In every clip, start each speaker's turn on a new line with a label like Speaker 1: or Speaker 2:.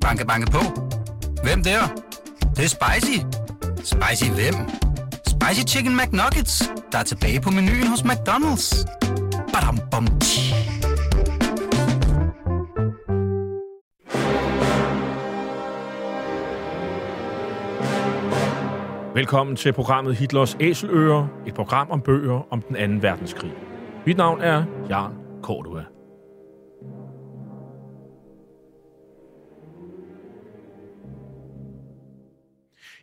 Speaker 1: Banke, banke på. Hvem der? Det, det er spicy. Spicy hvem? Spicy Chicken McNuggets, der er tilbage på menuen hos McDonald's. Badum, bom, tji.
Speaker 2: Velkommen til programmet Hitlers Æseløer, et program om bøger om den anden verdenskrig. Mit navn er Jan Cordua.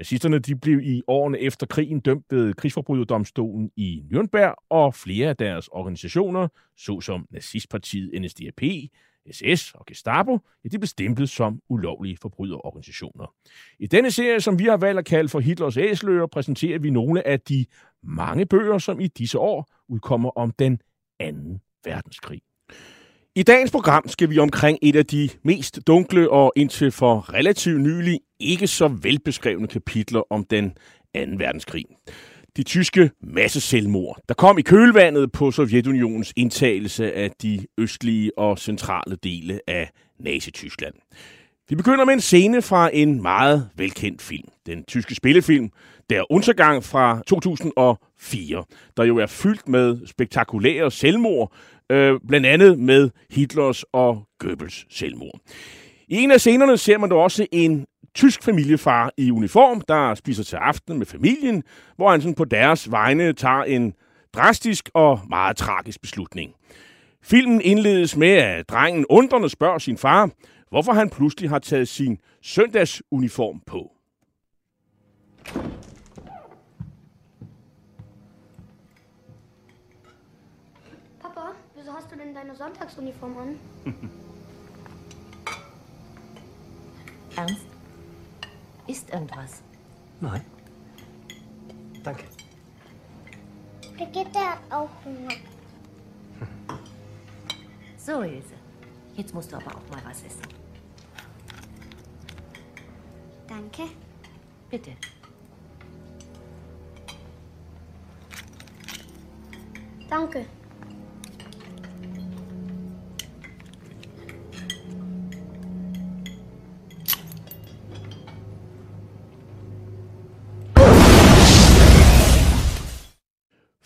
Speaker 2: Nazisterne de blev i årene efter krigen dømt ved krigsforbryderdomstolen i Nürnberg, og flere af deres organisationer, såsom nazistpartiet NSDAP, SS og Gestapo, ja, de blev stemplet som ulovlige forbryderorganisationer. I denne serie, som vi har valgt at kalde for Hitlers æsler, præsenterer vi nogle af de mange bøger, som i disse år udkommer om den anden verdenskrig. I dagens program skal vi omkring et af de mest dunkle og indtil for relativt nylig ikke så velbeskrevne kapitler om den 2. verdenskrig. De tyske masseselvmord, der kom i kølvandet på Sovjetunionens indtagelse af de østlige og centrale dele af Nazi-Tyskland. Vi begynder med en scene fra en meget velkendt film. Den tyske spillefilm Der Untergang fra 2004, der jo er fyldt med spektakulære selvmord, øh, blandt andet med Hitlers og Goebbels selvmord. I en af scenerne ser man dog også en tysk familiefar i uniform, der spiser til aften med familien, hvor han sådan på deres vegne tager en drastisk og meget tragisk beslutning. Filmen indledes med, at drengen undrende spørger sin far, hvorfor han pludselig har taget sin søndagsuniform på.
Speaker 3: Deine Sonntagsuniform an?
Speaker 4: Ernst? Ist irgendwas?
Speaker 5: Nein. Danke.
Speaker 3: Brigitte hat auch Hunger.
Speaker 4: So, Ilse. Jetzt musst du aber auch mal was essen.
Speaker 3: Danke.
Speaker 4: Bitte.
Speaker 3: Danke.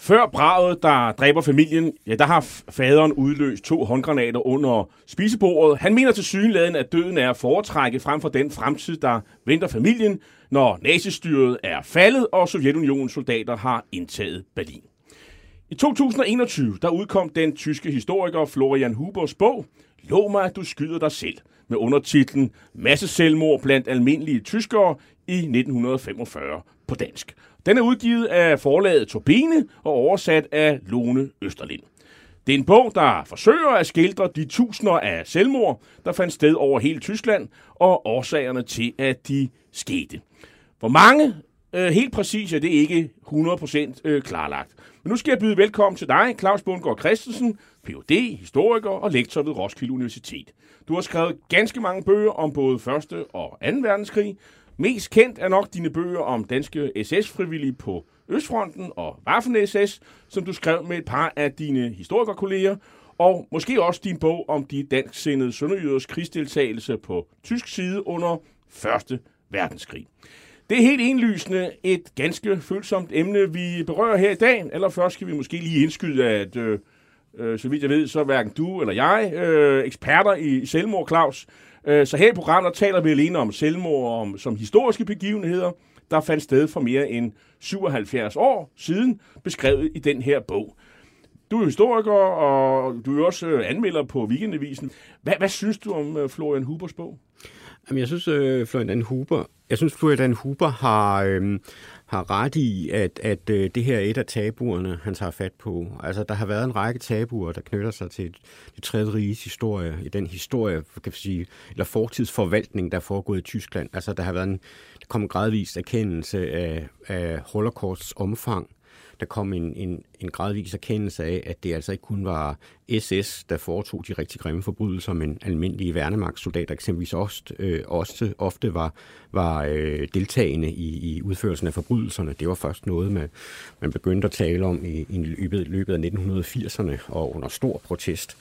Speaker 2: Før braget, der dræber familien, ja, der har faderen udløst to håndgranater under spisebordet. Han mener til synligheden, at døden er at foretrække frem for den fremtid, der venter familien, når nazistyret er faldet, og Sovjetunionens soldater har indtaget Berlin. I 2021, der udkom den tyske historiker Florian Hubers bog, Lov mig, at du skyder dig selv, med undertitlen Masse selvmord blandt almindelige tyskere i 1945 på dansk. Den er udgivet af forlaget Turbine og oversat af Lone Østerlind. Det er en bog, der forsøger at skildre de tusinder af selvmord, der fandt sted over hele Tyskland, og årsagerne til, at de skete. Hvor mange øh, helt præcis er det ikke 100% øh, klarlagt. Men nu skal jeg byde velkommen til dig, Claus Bundgaard Christensen, Ph.D., historiker og lektor ved Roskilde Universitet. Du har skrevet ganske mange bøger om både 1. og 2. verdenskrig. Mest kendt er nok dine bøger om danske SS-frivillige på Østfronten og Waffen-SS, som du skrev med et par af dine historikerkolleger, og måske også din bog om de dansksindede sønderjyders krigsdeltagelse på tysk side under 1. verdenskrig. Det er helt indlysende et ganske følsomt emne, vi berører her i dag. Allerførst skal vi måske lige indskyde, at øh, øh, så vidt jeg ved, så er hverken du eller jeg øh, eksperter i selvmord, Claus. Øh, så her i programmet taler vi alene om selvmord om, som historiske begivenheder, der fandt sted for mere end 77 år siden, beskrevet i den her bog. Du er historiker, og du er også øh, anmelder på Weekendavisen. Hvad, hvad synes du om øh, Florian Hubers bog?
Speaker 6: Jamen, jeg synes, øh, Florian Huber, jeg synes, Florian Huber har, øh, har ret i, at, at øh, det her er et af tabuerne, han tager fat på. Altså, der har været en række tabuer, der knytter sig til det tredje riges historie, i den historie, kan vi sige, eller fortidsforvaltning, der er foregået i Tyskland. Altså, der har været en, der kom en gradvis erkendelse af, af holocausts omfang. Der kom en, en, en gradvis erkendelse af, at det altså ikke kun var SS, der foretog de rigtig grimme forbrydelser, men almindelige værnemagtssoldater eksempelvis også, øh, også ofte var, var øh, deltagende i, i udførelsen af forbrydelserne. Det var først noget, man, man begyndte at tale om i, i løbet, løbet af 1980'erne og under stor protest.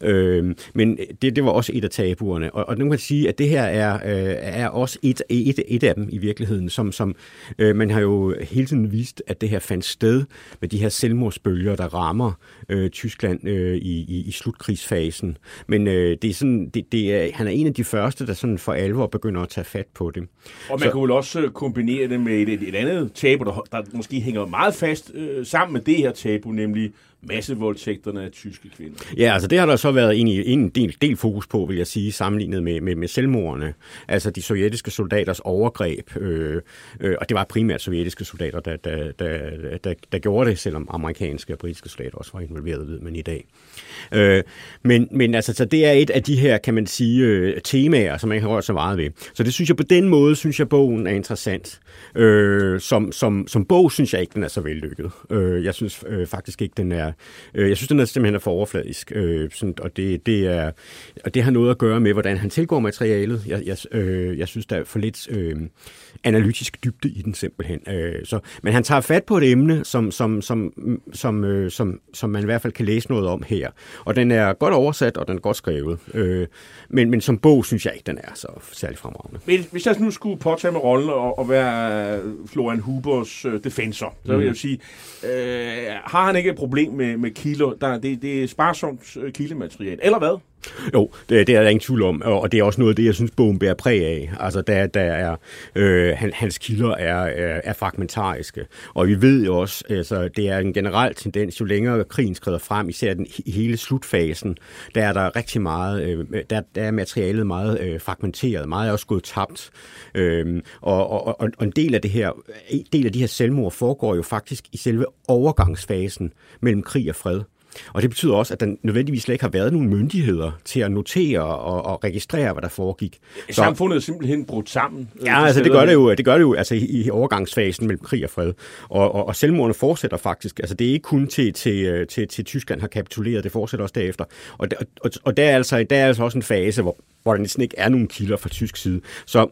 Speaker 6: Øh, men det, det var også et af tabuerne. Og, og nu kan man sige, at det her er, øh, er også et, et, et af dem i virkeligheden, som, som øh, man har jo hele tiden vist, at det her fandt sted med de her selvmordsbølger, der rammer øh, Tyskland øh, i, i, i slutkrigsfasen. Men øh, det er sådan, det, det er, han er en af de første, der sådan for alvor begynder at tage fat på det.
Speaker 2: Og man så, kunne vel også kombinere det med et, et andet tabu, der, der måske hænger meget fast øh, sammen med det her tabu, nemlig massevoldtægterne af tyske kvinder.
Speaker 6: Ja, altså det har der så været en, en del, del fokus på, vil jeg sige, sammenlignet med, med, med selvmordene. Altså de sovjetiske soldaters overgreb, øh, øh, og det var primært sovjetiske soldater, der, der, der, der, der gjorde det, selvom amerikanske og britiske soldater også var involveret, ved man i dag. Øh, men, men altså, så det er et af de her, kan man sige, øh, temaer, som man har rørt så meget ved. Så det synes jeg på den måde, synes jeg, bogen er interessant. Øh, som, som, som bog synes jeg ikke, den er så vellykket. Øh, jeg synes øh, faktisk ikke, den er... Øh, jeg synes, den er simpelthen er for overfladisk. Øh, sådan, og, det, det er, og det har noget at gøre med, hvordan han tilgår materialet. Jeg, jeg, øh, jeg synes, der er for lidt øh, analytisk dybde i den simpelthen. Øh, så, men han tager fat på et emne, som, som, som, som, øh, som, som man i hvert fald kan læse noget om her. Og den er godt oversat, og den er godt skrevet. Øh, men, men som bog synes jeg ikke, den er så særlig fremragende.
Speaker 2: Men hvis jeg nu skulle påtage med rollen og, og være Florian Hubers øh, defensor, så vil mm. jeg sige, øh, har han ikke et problem med, med kilder? Der, det, det er sparsomt øh, kildemateriale, eller hvad?
Speaker 6: Jo, det, det er der ingen tvivl om, og det er også noget af det, jeg synes, bogen bærer præg af. Altså, der, der er, øh, hans kilder er, er, er fragmentariske, og vi ved jo også, altså, det er en generel tendens, jo længere krigen skrider frem, især den, i hele slutfasen, der er der rigtig meget, øh, der, der er materialet meget øh, fragmenteret, meget er også gået tabt, øh, og, og, og, og en del af det her, en del af de her selvmord foregår jo faktisk i selve overgangsfasen mellem krig og fred. Og det betyder også, at der nødvendigvis slet ikke har været nogen myndigheder til at notere og, og registrere, hvad der foregik.
Speaker 2: Så, Samfundet er simpelthen brudt sammen.
Speaker 6: Ja, altså det gør det jo, det gør det jo altså, i, i overgangsfasen mellem krig og fred. Og, og, og selvmordene fortsætter faktisk. Altså det er ikke kun til, til, til, til Tyskland har kapituleret, det fortsætter også derefter. Og, og, og der, er altså, der er altså også en fase, hvor, hvor der næsten ikke er nogen kilder fra tysk side. Så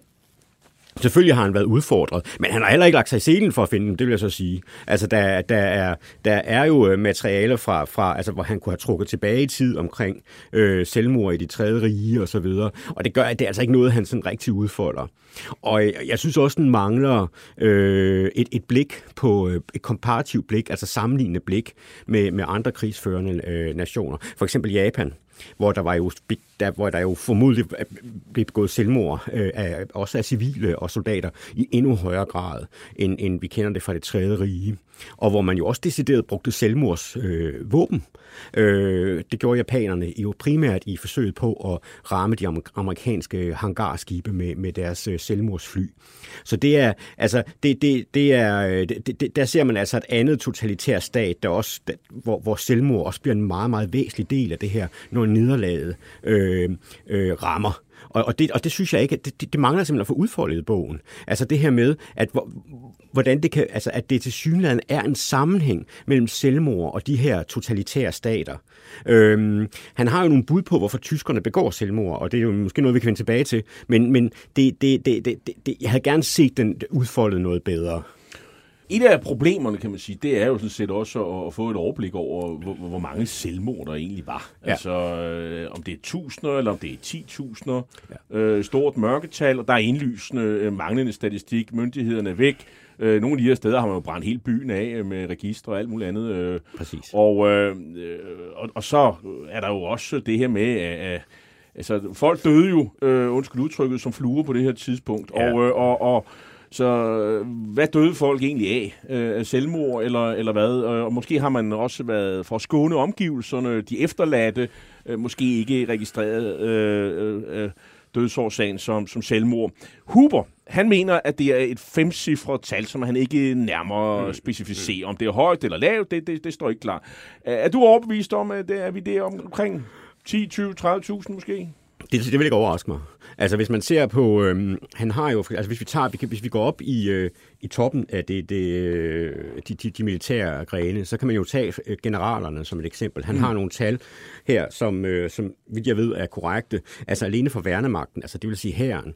Speaker 6: Selvfølgelig har han været udfordret, men han har heller ikke lagt sig i scenen for at finde dem, det vil jeg så sige. Altså, der, der, er, der er jo øh, materialer materiale fra, fra altså, hvor han kunne have trukket tilbage i tid omkring øh, selvmord i de tredje rige og så videre. Og det gør, at det er altså ikke noget, han sådan rigtig udfolder. Og jeg, jeg synes også, den mangler øh, et, et blik på, øh, et komparativt blik, altså sammenlignende blik med, med andre krigsførende øh, nationer. For eksempel Japan hvor der var jo der, hvor der jo formodentlig øh, blev begået selvmord, øh, af, også af civile og soldater, i endnu højere grad, end, end vi kender det fra det tredje rige. Og hvor man jo også decideret brugte selvmordsvåben. Øh, øh, det gjorde japanerne jo primært i forsøget på at ramme de amerikanske hangarskibe med, med deres øh, selvmordsfly. Så det er, altså, det, det, det er, øh, det, det, der ser man altså et andet totalitær stat, der også, der, hvor, hvor selvmord også bliver en meget, meget væsentlig del af det her, når nederlaget øh, øh, rammer. Og, og, det, og det synes jeg ikke, det, det, mangler simpelthen at få udfoldet i bogen. Altså det her med, at hvordan det kan, altså at det til synligheden er en sammenhæng mellem selvmord og de her totalitære stater. Øhm, han har jo nogle bud på, hvorfor tyskerne begår selvmord, og det er jo måske noget, vi kan vende tilbage til, men, men det, det, det, det, det, jeg havde gerne set den udfoldet noget bedre.
Speaker 2: Et af problemerne, kan man sige, det er jo sådan set også at, få et overblik over, hvor, hvor mange selvmord der egentlig var. Ja. Altså, øh, om det er tusinder, eller om det er 10.000. Ja. Øh, stort mørketal, og der er indlysende øh, manglende statistik. Myndighederne er væk. Øh, nogle af de her steder har man jo brændt hele byen af øh, med registre og alt muligt andet. Øh,
Speaker 6: Præcis.
Speaker 2: Og, øh, og, og så er der jo også det her med, at altså, folk døde jo, øh, undskyld udtrykket, som fluer på det her tidspunkt. Ja. Og, øh, og, og så hvad døde folk egentlig af? Øh, selvmord eller, eller hvad? Og måske har man også været for at skåne omgivelserne, de efterladte, øh, måske ikke registreret. Øh, øh, dødsårsagen som, som selvmord. Huber, han mener, at det er et femcifret tal, som han ikke nærmere specificerer. Om det er højt eller lavt, det, det, det står ikke klar. Er, er du overbevist om, at det, er vi der omkring 10, 20, 30.000 måske?
Speaker 6: Det, det vil ikke overraske mig. Altså hvis man ser på, øhm, han har jo, altså hvis vi tager, hvis vi går op i, øh, i toppen af det, det, øh, de, de, de militære grene, så kan man jo tage øh, generalerne som et eksempel. Han mm. har nogle tal her, som, øh, som vidt jeg ved er korrekte. Altså alene for værnemagten, altså det vil sige hæren,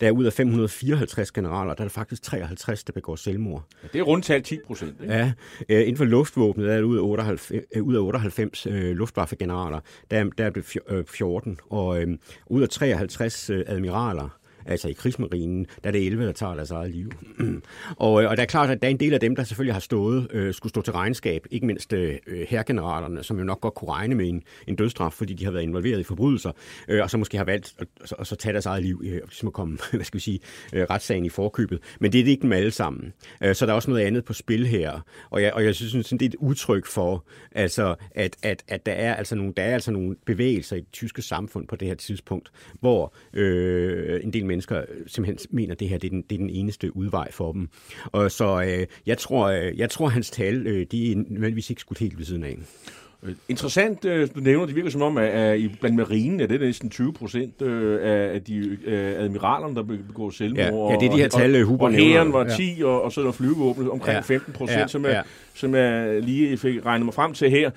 Speaker 6: der er ud af 554 generaler, der er der faktisk 53, der begår selvmord.
Speaker 2: Ja, det er rundt tal 10 procent.
Speaker 6: Ja, øh, inden for luftvåbnet, der er det ud af 98, øh, ud af 98 øh, luftwaffegeneraler, der, der er det 14, og øh, ud af 53 øh, Øh, admiraler, altså i krigsmarinen, der er det 11, der tager deres eget liv. og, øh, og der er klart, at der er en del af dem, der selvfølgelig har stået, øh, skulle stå til regnskab, ikke mindst øh, øh herregeneralerne, som jo nok godt kunne regne med en, en dødsstraf, fordi de har været involveret i forbrydelser, øh, og så måske har valgt at, at, at at tage deres eget liv, øh, ligesom at komme, hvad skal vi sige, øh, retssagen i forkøbet. Men det er det ikke dem alle sammen. Øh, så der er også noget andet på spil her, og jeg, og jeg synes, det er et udtryk for, altså, at, at, at der, er altså nogle, der er altså nogle bevægelser i det tyske samfund på det her tidspunkt, hvor øh, en del mennesker simpelthen mener, at det her det er, den, det er den eneste udvej for dem. Og så øh, jeg, tror, øh, jeg tror, hans tal, øh, de er nødvendigvis ikke skudt helt ved siden af.
Speaker 2: Interessant, øh, du nævner, det virker som om, at, at blandt marinen er det næsten 20 procent øh, af de admiralerne, der begår selvmord.
Speaker 6: Ja, ja, det er de her tal, Huber
Speaker 2: Og hæren var 10, ja. og, og så er der flyvåbnet omkring ja. 15 procent, ja, som, er, ja. som jeg lige fik regnet mig frem til her.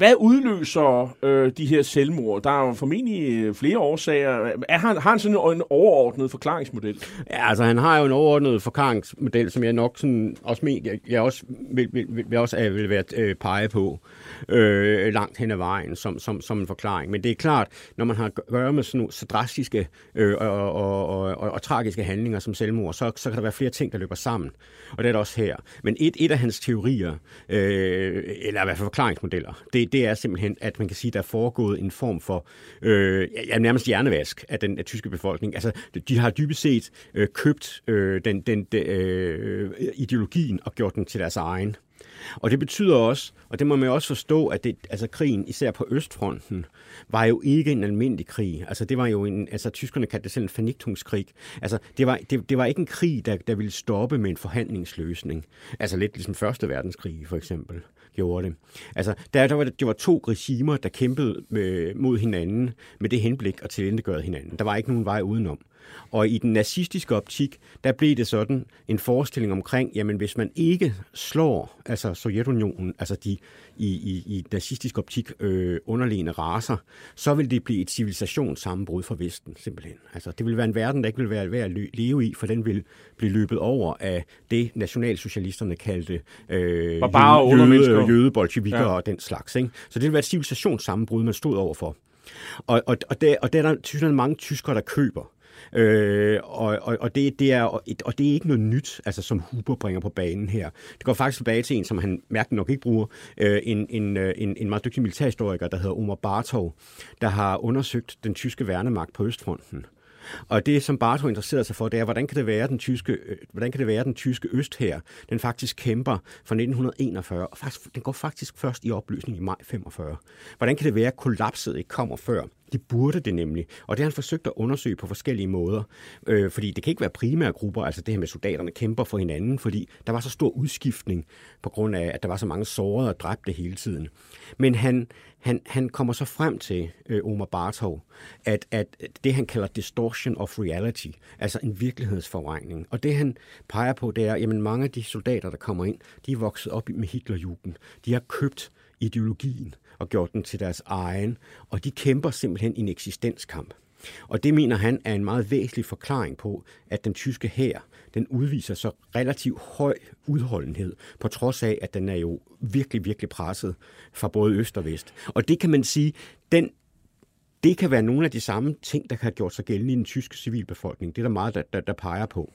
Speaker 2: Hvad udløser øh, de her selvmord? Der er jo formentlig øh, flere årsager. Er han, har han sådan en overordnet forklaringsmodel?
Speaker 6: Ja, altså han har jo en overordnet forklaringsmodel, som jeg nok sådan, også, men, jeg, jeg også vil, vil, vil, vil, også, øh, vil være øh, pege på øh, øh, langt hen ad vejen som, som, som en forklaring. Men det er klart, når man har at gøre med sådan nogle, så drastiske øh, og, og, og, og, og tragiske handlinger som selvmord, så, så kan der være flere ting, der løber sammen. Og det er der også her. Men et, et af hans teorier, øh, eller i hvert fald forklaringsmodeller, det, det er simpelthen, at man kan sige, at der er foregået en form for øh, ja, nærmest hjernevask af den af tyske befolkning. Altså, de har dybest set øh, købt øh, den, den, den øh, ideologien og gjort den til deres egen. Og det betyder også, og det må man også forstå, at det, altså krigen, især på Østfronten, var jo ikke en almindelig krig. Altså det var jo en, altså tyskerne kaldte det selv en fornigtungskrig. Altså det var, det, det var ikke en krig, der, der ville stoppe med en forhandlingsløsning. Altså lidt ligesom Første Verdenskrig for eksempel gjorde det. Altså, der, der var, det var to regimer, der kæmpede med, mod hinanden med det henblik at tilindegøre hinanden. Der var ikke nogen vej udenom. Og i den nazistiske optik, der blev det sådan en forestilling omkring, jamen hvis man ikke slår altså Sovjetunionen, altså de i, i, i nazistisk optik øh, underliggende raser, så vil det blive et civilisationssammenbrud for Vesten, simpelthen. Altså det vil være en verden, der ikke vil være værd at leve i, for den vil blive løbet over af det, nationalsocialisterne kaldte øh, jøde, jøde, bolsjevikker ja. og den slags. Ikke? Så det vil være et civilisationssammenbrud, man stod overfor. Og, og, og, der, og der er der mange tyskere, der køber. Øh, og og, og, det, det er, og det er ikke noget nyt, altså, som Huber bringer på banen her. Det går faktisk tilbage til en, som han mærkeligt nok ikke bruger, øh, en, en, øh, en, en meget dygtig militærhistoriker, der hedder Omar Bartov, der har undersøgt den tyske værnemagt på Østfronten. Og det, som Bartho interesserede sig for, det er, hvordan kan det være, den tyske, øh, hvordan kan det være, den tyske øst her, den faktisk kæmper fra 1941, og faktisk, den går faktisk først i opløsning i maj 45. Hvordan kan det være, at kollapset ikke kommer før? Det burde det nemlig. Og det har han forsøgt at undersøge på forskellige måder. Øh, fordi det kan ikke være primære grupper, altså det her med soldaterne kæmper for hinanden, fordi der var så stor udskiftning på grund af, at der var så mange sårede og dræbte hele tiden. Men han, han, han kommer så frem til, øh, Omar Bartov, at, at det han kalder distortion of reality, altså en virkelighedsforvrængning. Og det han peger på, det er, at mange af de soldater, der kommer ind, de er vokset op med Hitlerjugend. De har købt ideologien og gjort den til deres egen, og de kæmper simpelthen en eksistenskamp. Og det mener han er en meget væsentlig forklaring på, at den tyske hær, den udviser så relativt høj udholdenhed, på trods af, at den er jo virkelig, virkelig presset fra både øst og vest. Og det kan man sige, den det kan være nogle af de samme ting, der kan have gjort sig gældende i den tyske civilbefolkning. Det er der meget, der, der, der peger på.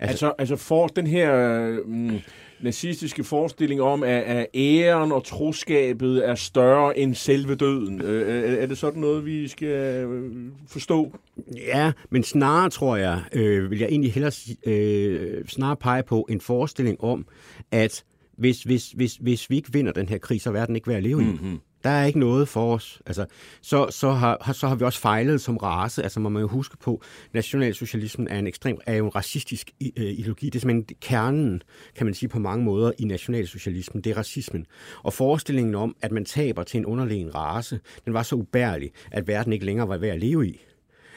Speaker 2: Altså, altså, altså for den her mm, nazistiske forestilling om, at, at æren og troskabet er større end selve døden. Øh, er det sådan noget, vi skal øh, forstå?
Speaker 6: Ja, men snarere tror jeg, øh, vil jeg egentlig hellere øh, snarere pege på en forestilling om, at hvis, hvis, hvis, hvis vi ikke vinder den her krig, så er verden ikke værd at leve i. Mm-hmm. Der er ikke noget for os. Altså, så, så, har, så har vi også fejlet som race. Altså, man må jo huske på, nationalsocialismen er en ekstrem, er jo en racistisk øh, ideologi. Det er simpelthen kernen, kan man sige på mange måder, i nationalsocialismen. Det er racismen. Og forestillingen om, at man taber til en underlegen race, den var så ubærlig, at verden ikke længere var værd at leve i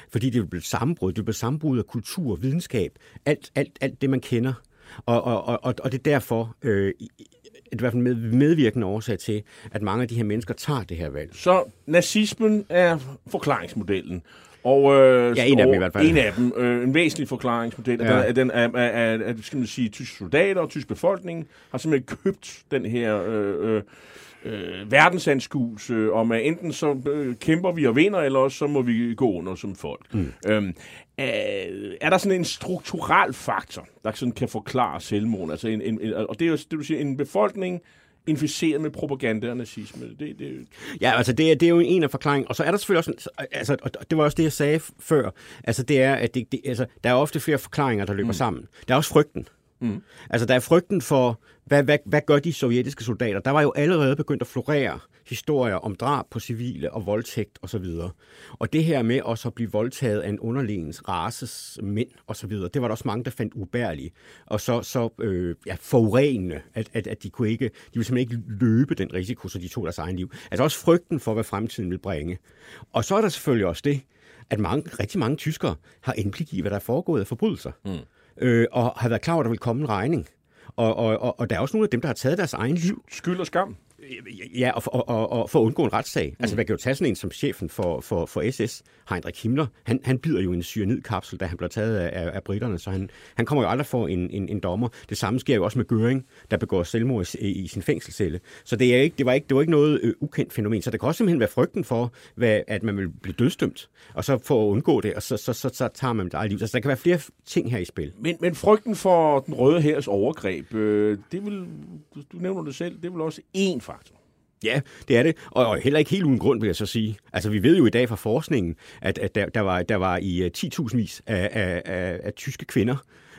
Speaker 6: fordi det blev sammenbrud. Det blev sammenbrud af kultur, videnskab, alt, alt, alt det, man kender. Og, og, og, og det er derfor, øh, i hvert fald med, medvirkende årsag til, at mange af de her mennesker tager det her valg.
Speaker 2: Så nazismen er forklaringsmodellen. Og, øh,
Speaker 6: ja, en af dem i hvert fald.
Speaker 2: En af dem. Øh, en væsentlig forklaringsmodel. Ja. At den er, er, er, er, skal man sige, tyske soldater og tysk befolkning har simpelthen købt den her øh, øh, øh, verdensanskuelse om, at enten så øh, kæmper vi og vinder, eller også så må vi gå under som folk. Mm. Øhm, er, er der sådan en strukturel faktor, der sådan kan forklare selvmord? Altså en, en, en, og det er jo det, du siger, en befolkning, inficeret med propaganda og nazisme. Det, det...
Speaker 6: Ja, altså det, det er jo en af forklaringerne. Og så er der selvfølgelig også, altså, og det var også det, jeg sagde før, altså det er, at det, det, altså, der er ofte flere forklaringer, der løber mm. sammen. Der er også frygten. Mm. Altså, der er frygten for, hvad, hvad, hvad gør de sovjetiske soldater? Der var jo allerede begyndt at florere historier om drab på civile og voldtægt osv. Og, og det her med også at blive voldtaget af en underlegens races mænd osv., det var der også mange, der fandt ubærlige. Og så, så øh, ja, forurenende, at, at, at de kunne ikke, de ville simpelthen ikke løbe den risiko, så de tog deres egen liv. Altså også frygten for, hvad fremtiden vil bringe. Og så er der selvfølgelig også det, at mange, rigtig mange tyskere har indblik i, hvad der er foregået af forbrydelser. Mm øh, og har været klar over, at der vil komme en regning. Og, og, og, og der er også nogle af dem, der har taget deres egen liv.
Speaker 2: Skyld og skam.
Speaker 6: Ja, og, og, og, og for at undgå en retssag. Mm. Altså, man kan jo tage sådan en som chefen for, for, for SS, Heinrich Himmler. Han, han bider jo en cyanidkapsel, da han bliver taget af, af, britterne, så han, han kommer jo aldrig for en, en, en dommer. Det samme sker jo også med Göring, der begår selvmord i, i sin fængselscelle. Så det, er ikke, det, var ikke, det var ikke noget øh, ukendt fænomen. Så det kan også simpelthen være frygten for, hvad, at man vil blive dødstømt, og så for at undgå det, og så, så, så, så tager man det eget liv. Så der kan være flere ting her i spil.
Speaker 2: Men, men frygten for den røde hærs overgreb, øh, det vil, du, du nævner det selv, det vil også én faktor.
Speaker 6: Ja, det er det. Og, og heller ikke helt uden grund, vil jeg så sige. Altså, vi ved jo i dag fra forskningen, at, at der, der, var, der var i øh, 10.000 vis af, af, af, af tyske kvinder,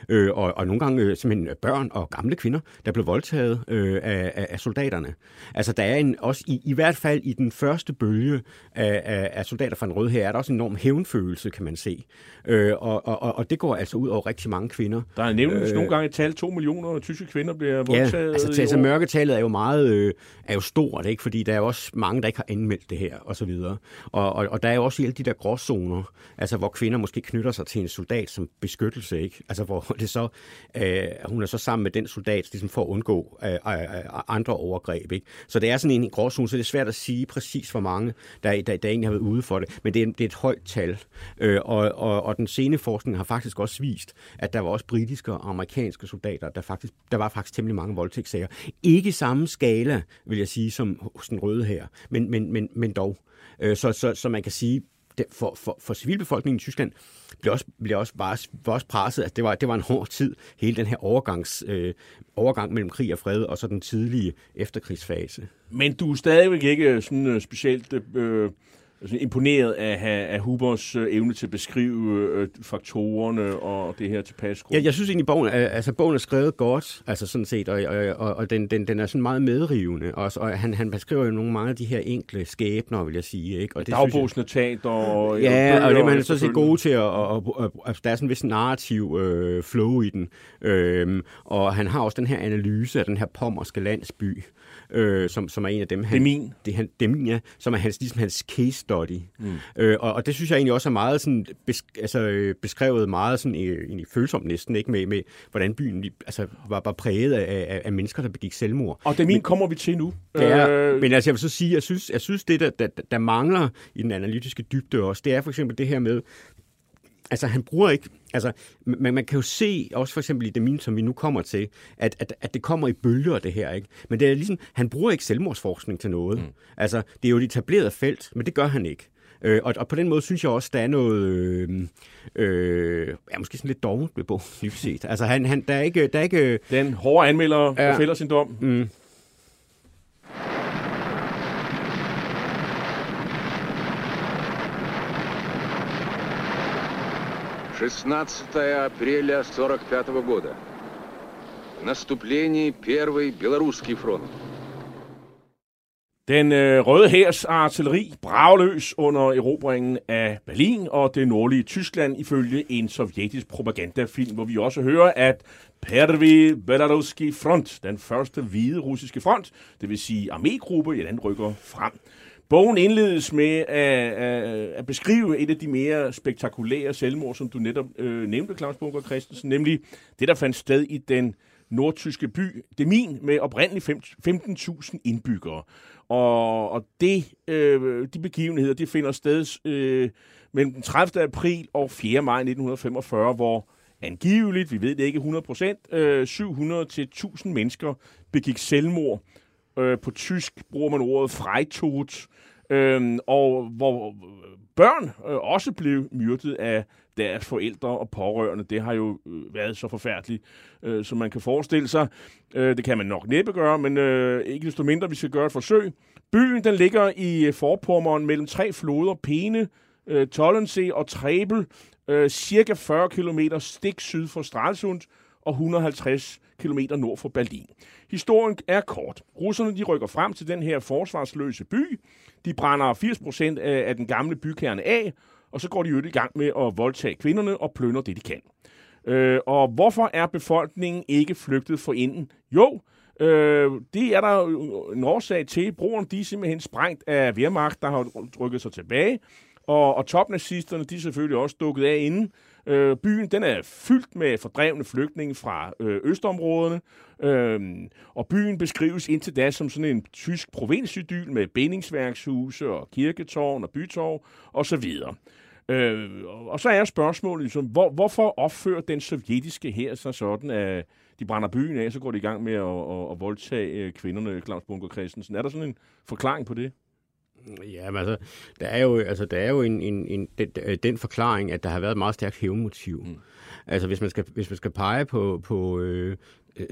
Speaker 6: øh, og, og nogle gange øh, simpelthen børn og gamle kvinder, der blev voldtaget øh, af, af soldaterne. Altså der er en, også i, i hvert fald i den første bølge af, af, af soldater fra den røde her, er der også en enorm hævnfølelse, kan man se. Øh, og, og, og det går altså ud over rigtig mange kvinder.
Speaker 2: Der er nævnt øh, nogle gange et tal, to millioner tyske kvinder bliver voldtaget.
Speaker 6: Ja, altså, altså mørketallet er jo meget øh, er jo stort, ikke? fordi der er også mange, der ikke har anmeldt det her, og så videre. Og, og, og der er jo også alle de der gråzoner, altså hvor kvinder måske knytter sig til en soldat som beskyttelse, ikke? Altså hvor det så, øh, hun er så sammen med den soldat, ligesom for at undgå øh, øh, øh, andre overgreb. Ikke? Så det er sådan en gråzone, så det er svært at sige præcis, hvor mange, der, der, der egentlig har været ude for det. Men det er, det er et højt tal. Øh, og, og, og den sene forskning har faktisk også vist, at der var også britiske og amerikanske soldater, der, faktisk, der var faktisk temmelig mange voldtægtssager. Ikke samme skala, vil jeg sige, som hos den røde her, men, men, men, men dog. Øh, så, så, så man kan sige, for, for, for civilbefolkningen i Tyskland blev også, blev også, var, var også presset, at det var, det var en hård tid, hele den her overgangs, øh, overgang mellem krig og fred, og så den tidlige efterkrigsfase.
Speaker 2: Men du er stadigvæk ikke sådan øh, specielt øh, altså, imponeret af, af Hubers øh, evne til at beskrive øh, faktorerne og det her tilpas.
Speaker 6: Ja, jeg synes egentlig, bogen altså, bogen er skrevet godt, altså sådan set, og, og, og, og den, den, den er sådan meget medrivende. Og, og han, han beskriver jo nogle mange af de her enkle skæbner, vil jeg sige. Ikke? Og
Speaker 2: det Dagbogsnotat og...
Speaker 6: Ja, og, og det man er så set gode til, at, og, og, og, der er sådan en vis narrativ øh, flow i den. Øhm, og han har også den her analyse af den her pommerske landsby, øh, som, som er en af dem.
Speaker 2: Han, det er min.
Speaker 6: Det, han, dem, ja, som er hans, ligesom hans case study. Mm. Øh, og, og det synes jeg egentlig også er meget sådan, besk, altså, øh, beskrevet meget sådan, egentlig følsomt næsten, ikke med, med hvordan byen altså, var, var præget af, af, af mennesker, der begik selvmord.
Speaker 2: Og det min kommer vi til nu.
Speaker 6: Ja, øh... Men altså, jeg vil så sige, jeg synes, jeg synes det, der, der, der mangler i den analytiske dybde også, det er for eksempel det her med, altså han bruger ikke, altså man, man kan jo se, også for eksempel i det min, som vi nu kommer til, at, at, at det kommer i bølger det her, ikke? Men det er ligesom, han bruger ikke selvmordsforskning til noget. Mm. Altså, det er jo et etableret felt, men det gør han ikke. Øh, og, og på den måde synes jeg også, der er noget, øh, øh, ja, måske sådan lidt dovent ved bogen, set. Altså, han, han, der er ikke... Der er ikke
Speaker 2: Den hårde anmelder, der ja, fælder sin dom. Mm.
Speaker 7: 16 апреля 45 года. Наступление Первый Белорусский фронт.
Speaker 2: Den øh, røde hærs artilleri bragløs under erobringen af Berlin og det nordlige Tyskland ifølge en sovjetisk propagandafilm, hvor vi også hører, at Pervi Belaruski Front, den første hvide russiske front, det vil sige armégruppe, ja, den rykker frem. Bogen indledes med at, at, at beskrive et af de mere spektakulære selvmord, som du netop øh, nævnte, Claus Bunker Christensen, nemlig det, der fandt sted i den nordtyske by Demin med oprindeligt 15.000 indbyggere. Og, og det, øh, de begivenheder, de finder sted øh, mellem den 30. april og 4. maj 1945, hvor angiveligt, vi ved det ikke 100%, øh, 700 til 1000 mennesker begik selvmord. Øh, på tysk bruger man ordet Freitod, øh, og hvor børn øh, også blev myrdet af deres forældre og pårørende. Det har jo øh, været så forfærdeligt, øh, som man kan forestille sig. Øh, det kan man nok næppe gøre, men øh, ikke desto mindre, vi skal gøre et forsøg. Byen den ligger i øh, Forpommeren mellem tre floder, Pene, øh, Tollensee og Trebel, øh, cirka 40 km stik syd for Stralsund og 150 km nord for Berlin. Historien er kort. Russerne de rykker frem til den her forsvarsløse by. De brænder 80 procent af, af den gamle bykerne af, og så går de jo i gang med at voldtage kvinderne og plønder det, de kan. Øh, og hvorfor er befolkningen ikke flygtet for inden? Jo, øh, det er der en årsag til. Broerne de er simpelthen sprængt af Wehrmacht, der har rykket sig tilbage. Og, og topnazisterne, de er selvfølgelig også dukket af inden. Øh, byen den er fyldt med fordrevne flygtninge fra øh, østområderne, øh, og byen beskrives indtil da som sådan en tysk provinsidyl med bindingsværkshuse og kirketårn og bytorv osv. Øh, og så er spørgsmålet, ligesom, hvor, hvorfor opfører den sovjetiske her sig sådan, at de brænder byen af, så går de i gang med at, at, at voldtage øh, kvinderne, Claus Bunker Christensen. Er der sådan en forklaring på det?
Speaker 6: Ja, men altså, der er jo, altså, der er jo en, en, en, den, den forklaring, at der har været et meget stærkt hævnmotiv. Mm. Altså, hvis man skal, hvis man skal pege på, på øh,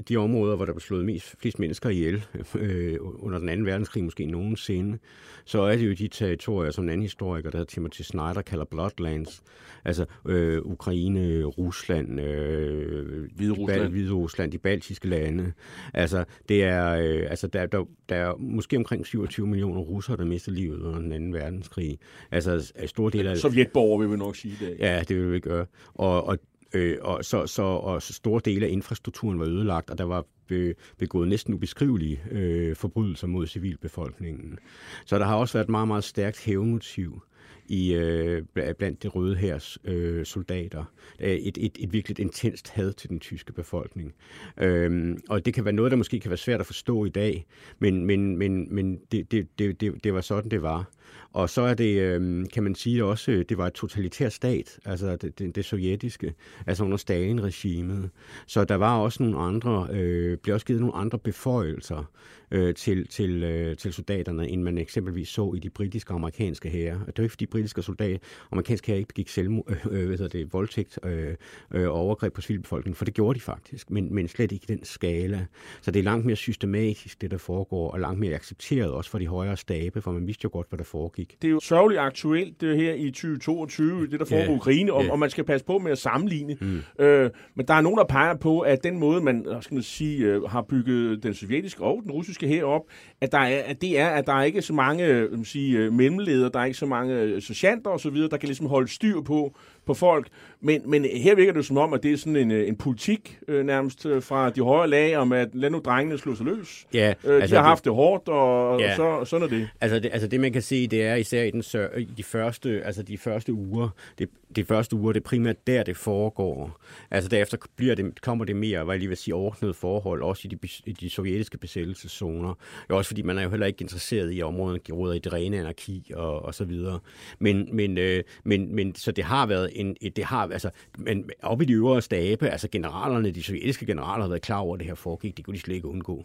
Speaker 6: de områder, hvor der blev slået mest, flest mennesker ihjel øh, under den anden verdenskrig, måske nogensinde, så er det jo de territorier, som en anden historiker, der hedder Timothy Snyder, kalder Bloodlands. Altså øh, Ukraine, Rusland, øh,
Speaker 2: Hvide Rusland.
Speaker 6: Hvide Rusland, de baltiske lande. Altså, det er, øh, altså der, der, der er måske omkring 27 millioner russere, der mister livet under den anden verdenskrig. Altså, store dele af...
Speaker 2: Sovjetborgere vil vi nok sige det.
Speaker 6: Ja, det vil vi gøre. Og, og Øh, og, så, så, og store dele af infrastrukturen var ødelagt, og der var øh, begået næsten ubeskrivelige øh, forbrydelser mod civilbefolkningen. Så der har også været et meget, meget stærkt hævnmotiv i øh, blandt det røde hærs øh, soldater. Øh, et, et, et virkelig intenst had til den tyske befolkning. Øhm, og det kan være noget, der måske kan være svært at forstå i dag, men, men, men, men det, det, det, det, det var sådan, det var. Og så er det, øh, kan man sige også, det var et totalitært stat, altså det, det, det sovjetiske, altså under Stalin-regimet. Så der var også nogle andre, øh, blev også givet nogle andre beføjelser øh, til, til, øh, til soldaterne, end man eksempelvis så i de britiske og amerikanske hære. Det var ikke fordi britiske soldater, amerikanske hære ikke begik selvmord, øh, øh, hvad det, voldtægt øh, øh, og overgreb på civilbefolkningen, for det gjorde de faktisk, men, men slet ikke i den skala. Så det er langt mere systematisk, det der foregår, og langt mere accepteret også for de højere stabe, for man vidste jo godt, hvad der foregik.
Speaker 2: Det er jo sørgeligt aktuelt, det her i 2022, det der foregår i yeah. Ukraine, og,
Speaker 6: Ja.
Speaker 2: og man skal passe på med at sammenligne. Mm. Øh, men der er nogen, der peger på, at den måde, man skal man sige, øh, har bygget den sovjetiske og den russiske her op, at, der er, at det er, at der er ikke så mange øh, man sige, mellemledere, der er ikke så mange sergeanter og så videre, der kan ligesom holde styr på, på folk. Men, men her virker det som om, at det er sådan en, øh, en politik øh, nærmest øh, fra de højere lag, om at lad nu drengene slå sig løs.
Speaker 6: Ja,
Speaker 2: Øh, de
Speaker 6: altså
Speaker 2: har haft det hårdt, og,
Speaker 6: Ja.
Speaker 2: og så, sådan er det.
Speaker 6: Altså det, altså det man kan se, det er især i den sør, i de første, altså de første uger, det, de første uger, det er primært der, det foregår. Altså derefter bliver det, kommer det mere, hvad jeg lige vil sige, ordnede forhold, også i de, i de sovjetiske besættelseszoner. Det er også fordi, man er jo heller ikke interesseret i, at områderne råder i det rene anarki og, og så videre. Men, men, øh, men, men, så det har været en, et, det har, altså, men op i de øvre stabe, altså generalerne, de sovjetiske generaler har været klar over, at det her foregik, det kunne de slet ikke undgå.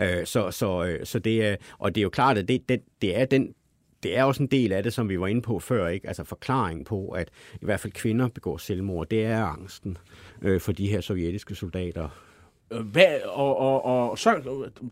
Speaker 6: Øh, så, så, øh, så det er, og det er jo klart, at det, det, det er den det er også en del af det, som vi var inde på før, ikke? Altså forklaring på, at i hvert fald kvinder begår selvmord, det er angsten øh, for de her sovjetiske soldater.
Speaker 2: Øh, Hvad, og, og, og så,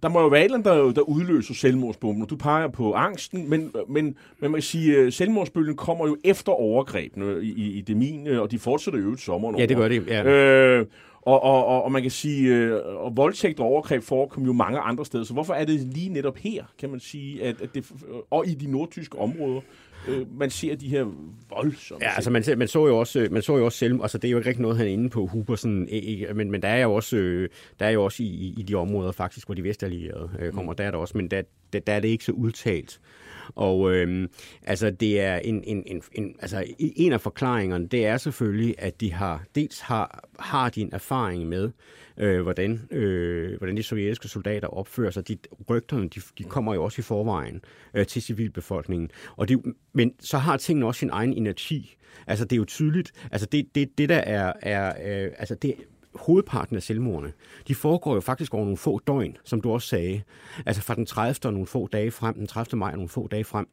Speaker 2: der må jo være et eller andet, der, der udløser selvmordsbomben. Du peger på angsten, men, men, men man kan sige, at selvmordsbølgen kommer jo efter overgrebene i, i, i det mine, og de fortsætter jo i sommeren
Speaker 6: Ja, det gør det. Ja.
Speaker 2: Øh, og, og, og, og man kan sige, øh, og voldtægt og overgreb forekommer jo mange andre steder. Så hvorfor er det lige netop her, kan man sige, at, at det, og i de nordtyske områder, øh, man ser de her voldsomme
Speaker 6: Ja, altså man, ser- man så jo også, øh, man så jo også selv, altså det er jo ikke rigtig noget, han er inde på, Huber, sådan, ikke, men, men der er jo også, øh, der er jo også i, i- i de områder faktisk, hvor de vestallierede øh, kommer, mm. der er der også, men der, der, der er det ikke så udtalt. Og øhm, altså det er en, en, en, en, altså en af forklaringerne, det er selvfølgelig, at de har, dels har, har de en erfaring med, øh, hvordan, øh, hvordan de sovjetiske soldater opfører sig. De, rygterne, de, de kommer jo også i forvejen øh, til civilbefolkningen. Og det, men så har tingene også sin egen inerti. Altså det er jo tydeligt, altså det, det, det der er, er øh, altså det, hovedparten af selvmordene, de foregår jo faktisk over nogle få døgn, som du også sagde. Altså fra den 30. og nogle få dage frem, den 30. maj og nogle få dage frem.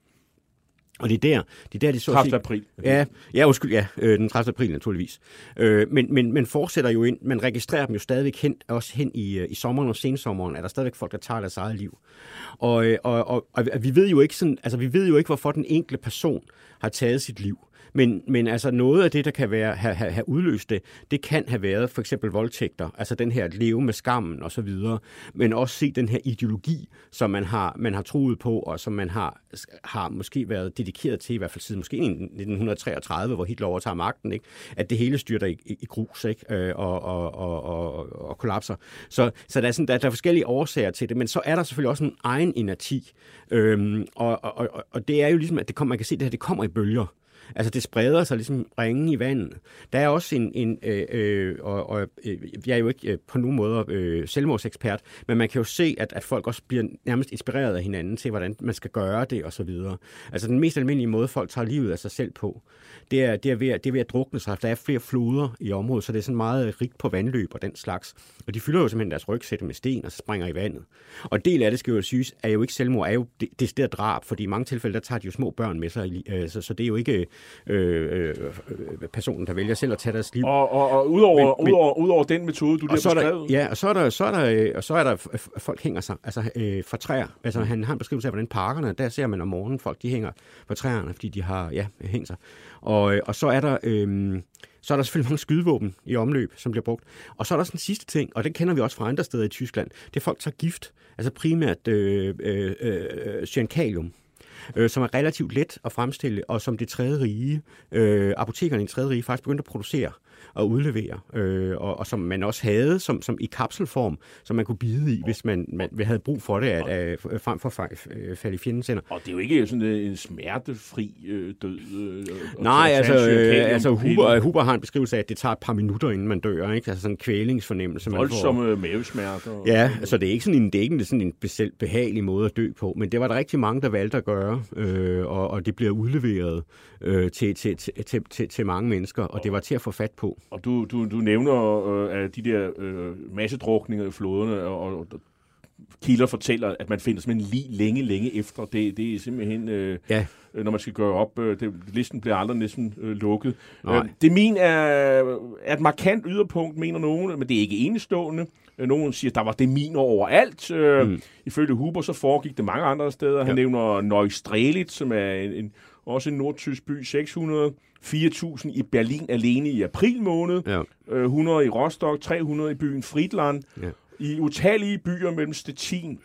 Speaker 6: Og det er der, det er der, de så at
Speaker 2: 30.
Speaker 6: sige-
Speaker 2: april.
Speaker 6: Ja, ja, undskyld, ja, øh, den 30. april naturligvis. Øh, men, men, men fortsætter jo ind, man registrerer dem jo stadigvæk hen, også hen i, øh, i sommeren og sensommeren, er der stadigvæk folk, der tager deres eget liv. Og, øh, og, og, og vi ved jo ikke sådan, altså vi ved jo ikke, hvorfor den enkelte person har taget sit liv. Men, men altså noget af det, der kan være, have, have, have udløst det, det kan have været for eksempel voldtægter, altså den her at leve med skammen og så videre, men også se den her ideologi, som man har, man har troet på, og som man har, har måske været dedikeret til, i hvert fald siden måske 1933, hvor Hitler overtager magten, ikke? at det hele styrter i, i, i grus ikke? Og, og, og, og, og kollapser. Så, så der, er sådan, der, der er forskellige årsager til det, men så er der selvfølgelig også en egen inerti, øhm, og, og, og, og det er jo ligesom, at det kommer, man kan se, at det her det kommer i bølger. Altså det spreder sig ligesom ringe i vandet. Der er også en, en øh, øh, og, og øh, jeg er jo ikke øh, på nogen måde øh, selvmordsekspert, men man kan jo se, at, at folk også bliver nærmest inspireret af hinanden til, hvordan man skal gøre det og så videre. Altså den mest almindelige måde, folk tager livet af sig selv på, det er, det er, ved, at, det er ved at drukne sig. Der er flere floder i området, så det er sådan meget rigt på vandløb og den slags. Og de fylder jo simpelthen deres rygsække med sten og så springer i vandet. Og en del af det, skal jo siges, er jo ikke selvmord, er jo det, det drab, fordi i mange tilfælde, der tager de jo små børn med sig. Øh, så, så det er jo ikke øh, øh, øh, personen, der vælger selv at tage deres liv.
Speaker 2: Og, og, og udover,
Speaker 6: Men- men-
Speaker 2: udover, udover den metode, du lige har beskrevet,
Speaker 6: der, ja, og så er der, så er der, øh, og så er der folk hænger sig altså, øh, fra træer. Altså, han har en beskrivelse af, hvordan parkerne, der ser man om morgenen, folk de hænger på træerne, fordi de har ja, hængt sig. Og, øh, og så er der... Øh, så er der selvfølgelig mange skydevåben i omløb, som bliver brugt. Og så er der også den sidste ting, og det kender vi også fra andre steder i Tyskland. Det er folk, der tager gift. Altså primært øh, øh, øh, cyankalium øh, som er relativt let at fremstille, og som det tredje rige, øh, apotekerne i det tredje rige faktisk begyndte at producere og udlevere, øh, og, og som man også havde som, som i kapselform, som man kunne bide i, hvis man, man havde brug for det, at, at, frem for at fa- falde i fjendens hænder.
Speaker 2: og det er jo ikke sådan øh, en smertefri øh, død. Øh, at
Speaker 6: Nej, altså, øh, altså. Huber, Huber har en beskrivelse af, at det tager et par minutter, inden man dør, ikke? Altså sådan en kvælingsfornemmelse. man får.
Speaker 2: Voldsomme mavesmerter.
Speaker 6: Ja, altså det er ikke sådan en, det er ikke sådan en behagelig måde at dø på, men det var der rigtig mange, der valgte at gøre, øh, og, og det bliver udleveret øh, til, til, til, til, til, til mange mennesker, og det var til at få fat på.
Speaker 2: Og du, du, du nævner øh, de der øh, massedrukninger i floderne, og, og kilder fortæller, at man finder simpelthen lige længe, længe efter. Det, det er simpelthen, øh,
Speaker 6: Ja.
Speaker 2: øh, når man skal gøre op, øh, det, listen bliver aldrig næsten øh, lukket. Øh, det min er, er et markant yderpunkt, mener nogen, men det er ikke enestående. Øh, Nogen siger, at der var det min overalt. Øh, mm. Ifølge Huber, så foregik det mange andre steder. Han
Speaker 6: Ja.
Speaker 2: nævner Neustrelitz, som er en, en, også en nordtysk by, 600. 4.000 i Berlin alene i april måned.
Speaker 6: Ja.
Speaker 2: Øh, 100 i Rostock, 300 i byen Friedland.
Speaker 6: Ja.
Speaker 2: I utallige byer mellem Stettin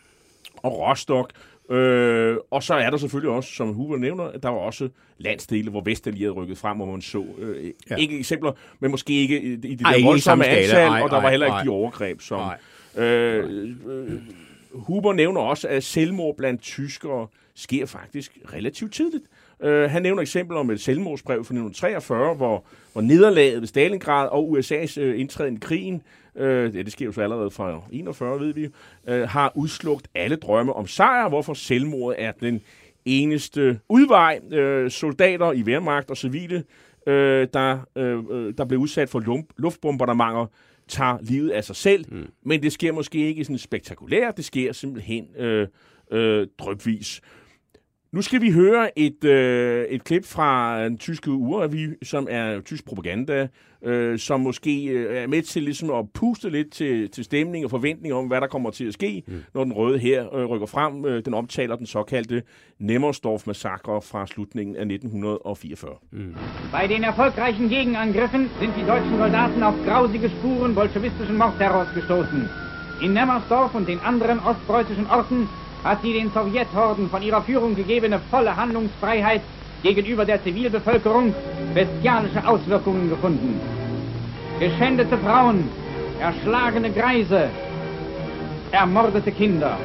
Speaker 2: og Rostock. Øh, og så er der selvfølgelig også, som Huber nævner, at der var også landsdele, hvor Vestallierede rykkede frem, hvor man så øh,
Speaker 6: ja.
Speaker 2: Ikke eksempler, men måske ikke i
Speaker 6: Ej,
Speaker 2: der
Speaker 6: i
Speaker 2: voldsomme antal,
Speaker 6: Ej,
Speaker 2: og der var
Speaker 6: ej,
Speaker 2: heller ikke
Speaker 6: ej.
Speaker 2: de overgreb, som...
Speaker 6: Nej.
Speaker 2: Øh, øh, Huber nævner også, at selvmord blandt tyskere sker faktisk relativt tidligt. Uh, han nævner eksempel om et selvmordsbrev fra 1943, hvor, hvor nederlaget ved Stalingrad og USA's uh, indtræden i krigen, uh, ja, det sker jo så allerede fra 41, ved vi, uh, har udslugt alle drømme om sejr, hvorfor selvmordet er den eneste udvej. Uh, soldater i Wehrmacht og civile, uh, der, uh, der blev udsat for lump- luftbombardementer, tager livet af sig selv, mm. men det sker måske ikke sådan spektakulært, det sker simpelthen øh, øh, drøbvis. Nu skal vi høre et, øh, et klip fra en tyske urevy, som er tysk propaganda, øh, som måske øh, er med til ligesom at puste lidt til, til stemning og forventning om, hvad der kommer til at ske, mm. når den røde her øh, rykker frem. Øh, den omtaler den såkaldte Nemmersdorf-massakre fra slutningen af 1944. Mm.
Speaker 8: Bei den erfolgreichen Gegenangriffen sind die deutschen Soldaten auf grausige Spuren bolschewistischen Mordterrors gestoßen. In Nemmersdorf und den anderen ostpreußischen Orten hat sie den Sowjethorden von ihrer Führung gegebene volle Handlungsfreiheit gegenüber der Zivilbevölkerung bestialische Auswirkungen gefunden. Geschändete Frauen, erschlagene Greise, ermordete Kinder.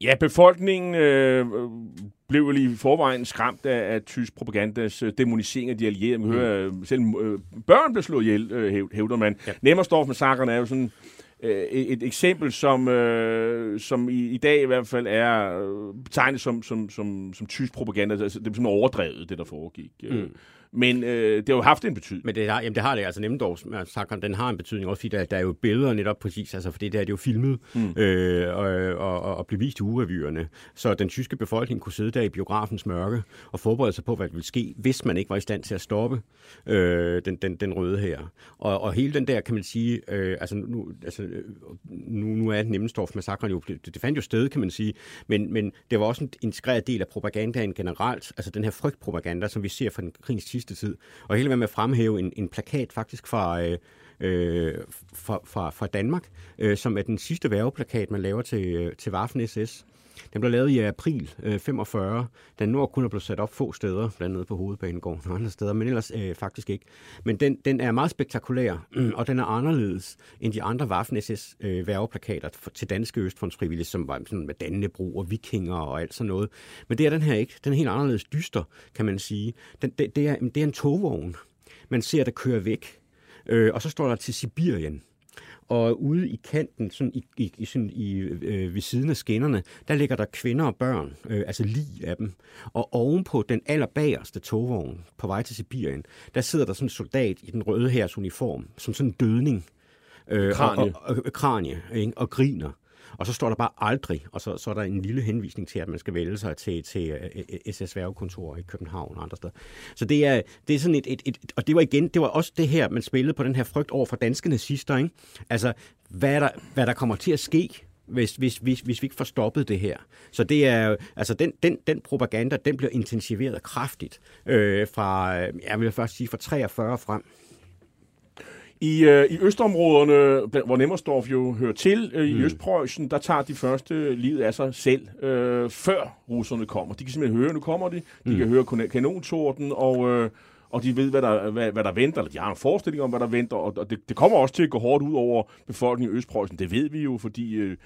Speaker 2: Ja, befolkningen øh, blev lige i forvejen skræmt af, af tysk propagandas øh, demonisering af de allierede. Man hører, mm. selv øh, børn blev slået ihjel, øh, hævder man. Ja. Nemmersdorf-massakren er jo sådan øh, et eksempel, som, øh, som i, i dag i hvert fald er øh, betegnet som, som, som, som tysk propaganda. Altså, det er sådan overdrevet, det der foregik. Øh. Mm. Men øh, det har jo haft en betydning.
Speaker 6: Men det har, jamen det har det, altså Nemmendorfs massakren, den har en betydning også, fordi der, der er jo billeder netop præcis, altså fordi det er det jo filmet mm. øh, og, og, og, og blive vist i urevyerne. Så den tyske befolkning kunne sidde der i biografens mørke og forberede sig på, hvad der ville ske, hvis man ikke var i stand til at stoppe øh, den, den, den røde her. Og, og hele den der, kan man sige, øh, altså, nu, altså nu, nu er Nemmendorfs massakren jo, det, det fandt jo sted, kan man sige, men, men det var også en integreret del af propagandaen generelt, altså den her frygtpropaganda, som vi ser fra den krigens sidste tid. Og hele med at fremhæve en, en plakat faktisk fra, øh, øh, fra, fra, fra Danmark, øh, som er den sidste værveplakat, man laver til, øh, til Waffen SS. Den blev lavet i april øh, 45. Den nu kun er blevet sat op få steder, blandt andet på Hovedbanegården og andre steder, men ellers øh, faktisk ikke. Men den, den er meget spektakulær, øh, og den er anderledes end de andre Waffen-SS øh, værveplakater til danske Østfondsfrivillige, som var sådan med Dannebro og vikinger og alt sådan noget. Men det er den her ikke. Den er helt anderledes dyster, kan man sige. Den, det, det, er, det er en togvogn. Man ser, der kører væk. Øh, og så står der til Sibirien. Og ude i kanten, sådan i, i, i, sådan i øh, ved siden af skinnerne, der ligger der kvinder og børn, øh, altså lige af dem. Og ovenpå den allerbagerste togvogn på vej til Sibirien, der sidder der sådan en soldat i den røde hærs uniform, som sådan en dødning.
Speaker 2: Øh, kranie.
Speaker 6: Og, og, og, kranie, ikke? og griner. Og så står der bare aldrig, og så, så er der en lille henvisning til, at man skal vælge sig til, til øh, øh, SS Værgekontor i København og andre steder. Så det er, det er sådan et, et, et, og det var igen, det var også det her, man spillede på den her frygt over for danske nazister, ikke? Altså, hvad der, hvad der kommer til at ske, hvis, hvis, hvis, hvis vi ikke får stoppet det her. Så det er altså den, den, den propaganda, den bliver intensiveret kraftigt øh, fra, øh, jeg vil først sige, fra 43 frem.
Speaker 2: I, øh, I østområderne, hvor Nemmersdorf jo hører til, øh, i mm. Østpreussen, der tager de første livet af sig selv, øh, før russerne kommer. De kan simpelthen høre, nu kommer de. De mm. kan høre kanontorden, og, øh, og de ved, hvad der, hvad, hvad der venter, eller de har en forestilling om, hvad der venter, og det, det kommer også til at gå hårdt ud over befolkningen i Østpreussen. Det ved vi jo, fordi... Øh,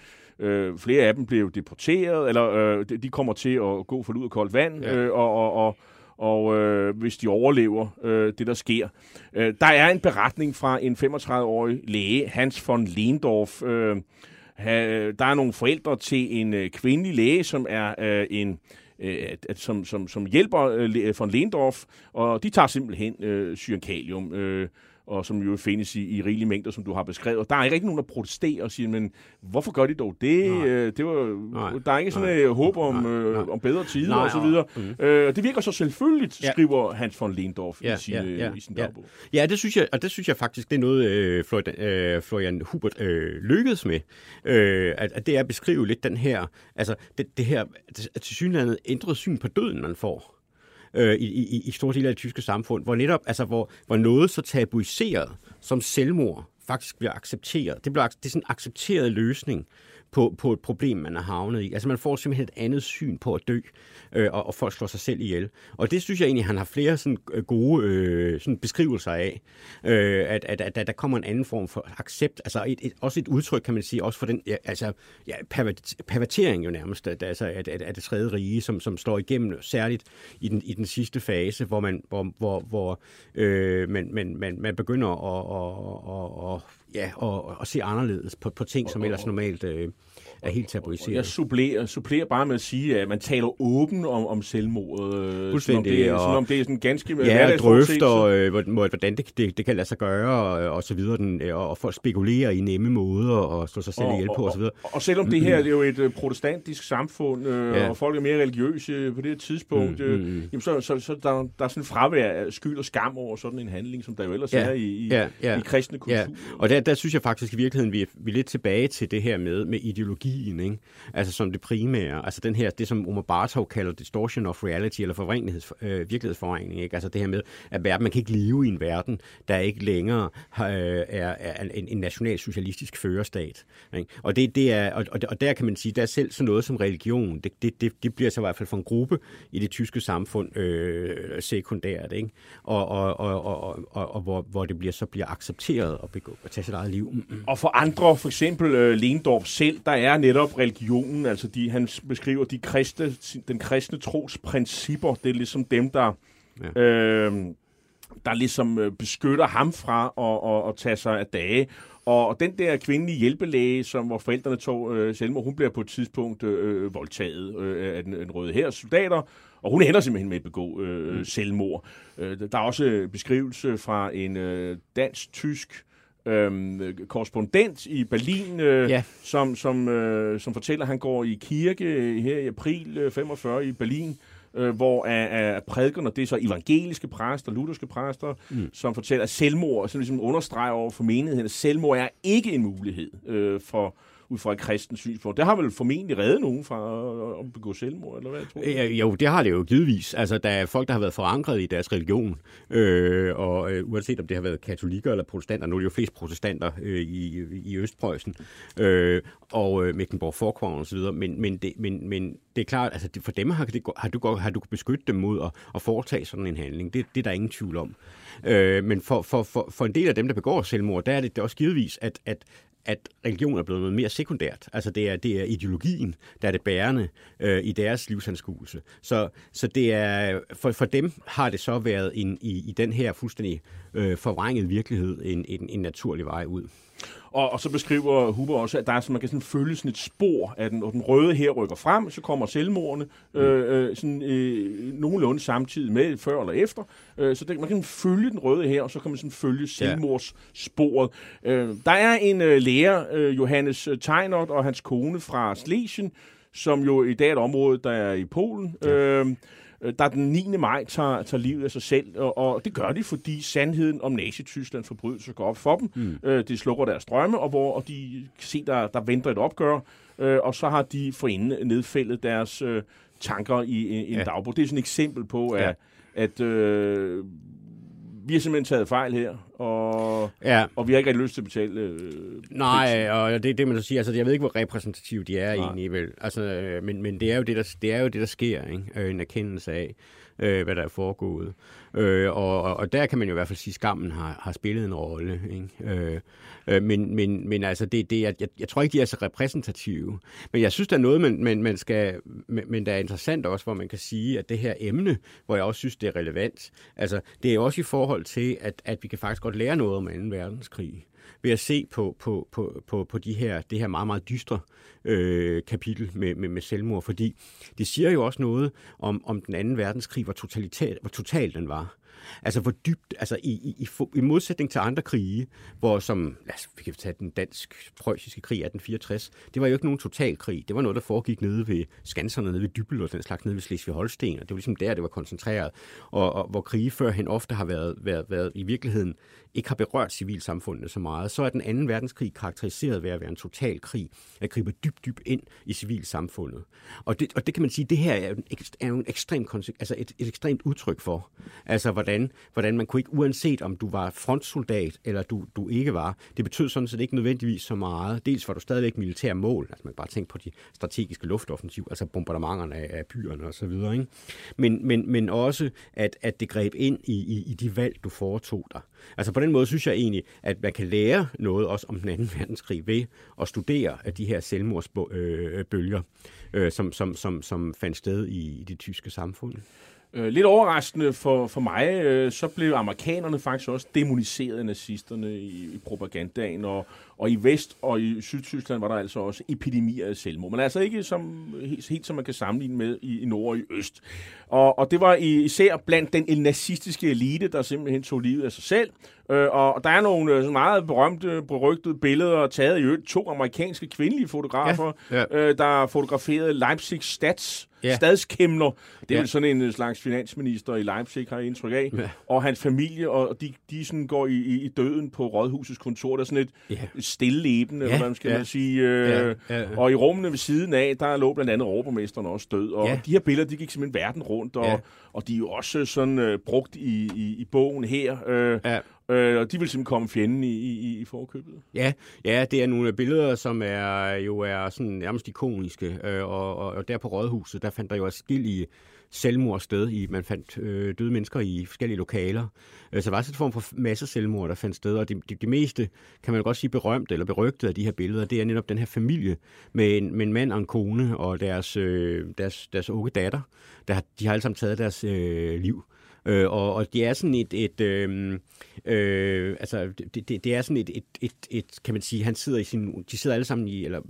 Speaker 2: Øh, flere af dem blev deporteret, eller øh, de kommer til at gå for ud af koldt vand, ja. øh, og, og, og, og øh, hvis de overlever øh, det, der sker. Øh, der er en beretning fra en 35-årig læge, Hans von Lendorf. Øh, øh, der er nogle forældre til en øh, kvindelig læge, som er øh, en øh, som, som, som hjælper øh, von Lendorf, og de tager simpelthen øh, syrenkalium. Øh, og som jo findes i, i rigelige mængder, som du har beskrevet. Der er ikke nogen, der protesterer og siger, men hvorfor gør de dog det? Nej. Øh, det var, nej. Der er ikke sådan et håb om, nej. Øh, om bedre tider nej, og så videre. Mm. Øh, det virker så selvfølgeligt, ja. skriver Hans von Lendorf ja, i sin, ja, ja, i sin dagbog.
Speaker 6: Ja. ja, det synes jeg, og det synes jeg faktisk, det er noget, øh, Florian, øh, Florian Hubert øh, lykkedes med. Øh, at, at det er at beskrive lidt den her, altså det, det her til synligheden ændret syn på døden, man får øh, i, i, i store dele af det tyske samfund, hvor netop, altså hvor, hvor noget så tabuiseret som selvmord faktisk bliver accepteret. Det, bliver, det er sådan en accepteret løsning på, på et problem, man er havnet i. Altså man får simpelthen et andet syn på at dø, øh, og, og folk slår sig selv ihjel. Og det synes jeg egentlig, han har flere sådan øh, gode øh, sådan beskrivelser af, øh, at, at, at, at der kommer en anden form for accept, altså et, et, også et udtryk, kan man sige, også for den, ja, altså ja, pervertering jo nærmest, at, altså at, at, at det tredje rige, som, som slår igennem, særligt i den, i den sidste fase, hvor man, hvor, hvor, hvor øh, man, man, man, man begynder at, at, at, at ja, og, og se anderledes på, på ting, som ellers normalt øh, er helt tabuiseret.
Speaker 2: Jeg supplerer, supplerer bare med at sige, at man taler åben om, om selvmordet.
Speaker 6: Fuldstændig,
Speaker 2: Som om det, er-
Speaker 6: og-
Speaker 2: som om det er sådan ganske...
Speaker 6: Ja, og drøfter, øh, hvor- hvor- hvordan det, det, det kan lade sig gøre, og, og så videre, den, øh, og folk spekulerer i nemme måder, og slå sig selv ihjel på, og så videre.
Speaker 2: Og, og selvom det her det er jo et øh, protestantisk samfund, øh,
Speaker 6: Ja.
Speaker 2: og folk er mere religiøse på det her tidspunkt,
Speaker 6: Mm,
Speaker 2: øh,
Speaker 6: mm, mm.
Speaker 2: jamen så, så, så der, der er sådan en fravær af skyld og skam over sådan en handling, som der jo ellers
Speaker 6: Ja,
Speaker 2: er i, i,
Speaker 6: ja, ja.
Speaker 2: i kristne kultur.
Speaker 6: Ja, og der, der synes jeg faktisk i virkeligheden, vi er, vi er lidt tilbage til det her med, med ideologien, ikke? altså som det primære, altså den her, det som Omar Bartov kalder distortion of reality, eller forvrængligheds, øh, virkelighedsforvrængning, ikke? altså det her med, at verden, man kan ikke leve i en verden, der ikke længere øh, er, er en, en nationalsocialistisk førerstat. Ikke? Og, det, det er, og, og, og der kan man sige, der er selv sådan noget som religion, det, det, det, det bliver så i hvert fald for en gruppe i det tyske samfund øh, sekundært, ikke? Og, og, og, og, og, og, og hvor, hvor det bliver, så bliver accepteret at, begå, at tage sit eget liv.
Speaker 2: Og for andre, for eksempel øh, Lendorf selv, der er netop religionen, altså de, han beskriver de kristne, den kristne tros principper, det er ligesom dem, der, ja. øh, der ligesom øh, beskytter ham fra at, at, at tage sig af dage. Og den der kvindelige hjælpelæge, som hvor forældrene tog øh, selvmord, hun bliver på et tidspunkt øh, voldtaget øh, af den, den røde her soldater, og hun ender simpelthen med at begå øh, selvmord. Øh, der er også beskrivelse fra en øh, dansk-tysk øh, korrespondent i Berlin, øh,
Speaker 6: Ja.
Speaker 2: som, som, øh, som fortæller, at han går i kirke her i april øh, 45 i Berlin, øh, hvor af, af prædikerne, det er så evangeliske præster, lutherske præster, mm. som fortæller, at selvmord, som ligesom understreger over for menigheden, at selvmord er ikke en mulighed øh, for ud fra et kristent synspunkt. Det har vel formentlig reddet nogen fra at- begå selvmord, eller hvad tror du?
Speaker 6: Jo, det har det jo givetvis. Altså, der er folk, der har været forankret i deres religion, øh, og øh, uanset om det har været katolikker eller protestanter, nu er det jo flest protestanter øh, i, i Østpreussen, øh, og øh, Mecklenburg-Vorpommern osv., men, men, det, men, men det er klart, altså for dem har, det, har, du, har du beskyttet dem mod at, at foretage sådan en handling. Det, det er der ingen tvivl om. Øh, men for, for, for, for en del af dem, der begår selvmord, der er det også givetvis, at, at at religion er blevet noget mere sekundært. Altså det er, det er ideologien, der er det bærende øh, i deres livsanskuelse. Så, så det er, for, for dem har det så været en, i, i den her fuldstændig øh, forvrænget virkelighed en, en, en naturlig vej ud.
Speaker 2: Og, og så beskriver Huber også, at der er, så man kan sådan følge sådan et spor, at den, og den røde her rykker frem, så kommer selvmordene øh, øh, sådan, øh, nogenlunde samtidig med, før eller efter. Øh, så det, man kan følge den røde her, og så kan man sådan følge selvmordssporet. Øh, der er en øh, lærer, øh, Johannes Tejnert og hans kone fra Slesien, som jo i dag er et område, der er i Polen. Ja. Øh, øh, der den 9. maj tager, tager livet af sig selv, og, og det gør de, fordi sandheden om Nazi-Tyskland forbrydelser går op for dem. Mm. Øh, de slukker deres drømme, og hvor og de kan se, der, der venter et opgør, øh, og så har de forinden nedfældet deres øh, tanker i, i en
Speaker 6: Ja.
Speaker 2: ja. dagbog. Det er sådan et eksempel på,
Speaker 6: Ja.
Speaker 2: at, at øh, vi har simpelthen taget fejl her, og,
Speaker 6: Ja.
Speaker 2: og vi har ikke rigtig lyst til at betale øh,
Speaker 6: Nej, og det er det, man så siger. Altså, jeg ved ikke, hvor repræsentative de er
Speaker 2: Nej.
Speaker 6: egentlig, vel. Altså, øh, men, men det er jo det, der, det er jo det, der sker, ikke? Øh, En erkendelse af, øh, hvad der er foregået. Øh, og, og, der kan man jo i hvert fald sige, at skammen har, har spillet en rolle, ikke? Øh, øh men, men, men altså, det, det, jeg, jeg, jeg tror ikke, de er så repræsentative. Men jeg synes, der er noget, man, man, man skal... Men, men der er interessant også, hvor man kan sige, at det her emne, hvor jeg også synes, det er relevant, altså, det er også i forhold til, at, at vi kan faktisk godt lære noget om 2. verdenskrig ved at se på, på, på, på, på de her, det her meget, meget dystre øh, kapitel med, med, med selvmord, fordi det siger jo også noget om, om den anden verdenskrig, hvor, totalitat, hvor total den var. Altså hvor dybt, altså i, i, i, i modsætning til andre krige, hvor som, lad os, vi kan tage den dansk-preussiske krig 1864, det var jo ikke nogen total krig. Det var noget, der foregik nede ved skanserne, nede ved Dybbel og den slags nede ved Slesvig-Holsten, og det var ligesom der, det var koncentreret. Og, og hvor krige førhen ofte har været, været, været i virkeligheden ikke har berørt civilsamfundet så meget, så er den anden verdenskrig karakteriseret ved at være en total krig, at gribe dybt, dybt ind i civilsamfundet. Og det, og det kan man sige, det her er jo, en, er jo en ekstrem, altså et, et ekstremt udtryk for, altså hvordan, hvordan man kunne ikke, uanset om du var frontsoldat, eller du, du ikke var, det betød sådan set ikke nødvendigvis så meget. Dels var du stadigvæk militær mål, altså man kan bare tænke på de strategiske luftoffensiv, altså bombardementerne af, af byerne og så videre, ikke? Men, men, men også, at, at det greb ind i, i, i de valg, du foretog dig. Altså på den måde synes jeg egentlig, at man kan lære noget også om den anden verdenskrig ved at studere af de her selvmordsbølger, øh, øh, som, som, som, som fandt sted i, i det tyske samfund.
Speaker 2: Øh, lidt overraskende for, for mig, øh, så blev amerikanerne faktisk også demoniseret af nazisterne i, i propagandaen, og, og i Vest og i Sydtyskland var der altså også epidemier af selvmord. Men altså ikke som, helt, helt som man kan sammenligne med i, i Nord og i Øst. Og, og det var især blandt den nazistiske elite, der simpelthen tog livet af sig selv. Øh, og der er nogle øh, sådan meget berømte, berygtede billeder taget i øvrigt to amerikanske kvindelige fotografer,
Speaker 6: Ja, ja.
Speaker 2: Øh, der fotograferede Leipzig Stats,
Speaker 6: Ja.
Speaker 2: stadskæmner. Det er
Speaker 6: Ja.
Speaker 2: vel sådan en slags finansminister i Leipzig, har jeg indtryk af.
Speaker 6: Ja.
Speaker 2: Og hans familie, og de, de sådan går i, i, døden på rådhusets kontor. Der er sådan et
Speaker 6: Ja.
Speaker 2: ja. stilleben, eller
Speaker 6: Ja,
Speaker 2: hvad man skal
Speaker 6: ja.
Speaker 2: man sige. Øh,
Speaker 6: Ja, ja, ja.
Speaker 2: Og i rummene ved siden af, der lå blandt andet overborgmesteren også død. Og
Speaker 6: Ja.
Speaker 2: de her billeder, de gik simpelthen verden rundt, og,
Speaker 6: Ja.
Speaker 2: og de er jo også sådan øh, brugt i, i, i bogen her. Øh,
Speaker 6: Ja
Speaker 2: øh, og de vil simpelthen komme fjenden i, i, i forkøbet.
Speaker 6: Ja, ja, det er nogle billeder, som er jo er sådan nærmest ikoniske, øh, og, og, og der på Rådhuset, der fandt der jo forskellige selvmord sted. I, man fandt øh, døde mennesker i forskellige lokaler. Øh, så der var sådan en form for masse selvmord, der fandt sted, og det, de, de meste, kan man godt sige, berømte eller berygtede af de her billeder, det er netop den her familie med en, med en mand og en kone og deres, øh, deres, deres unge datter. Der, de har alle sammen taget deres øh, liv. Øh, og, og det er sådan et, et øh, øh, altså det, det, det er sådan et, et, et, et, kan man sige, han sidder i sin, de sidder alle sammen i, eller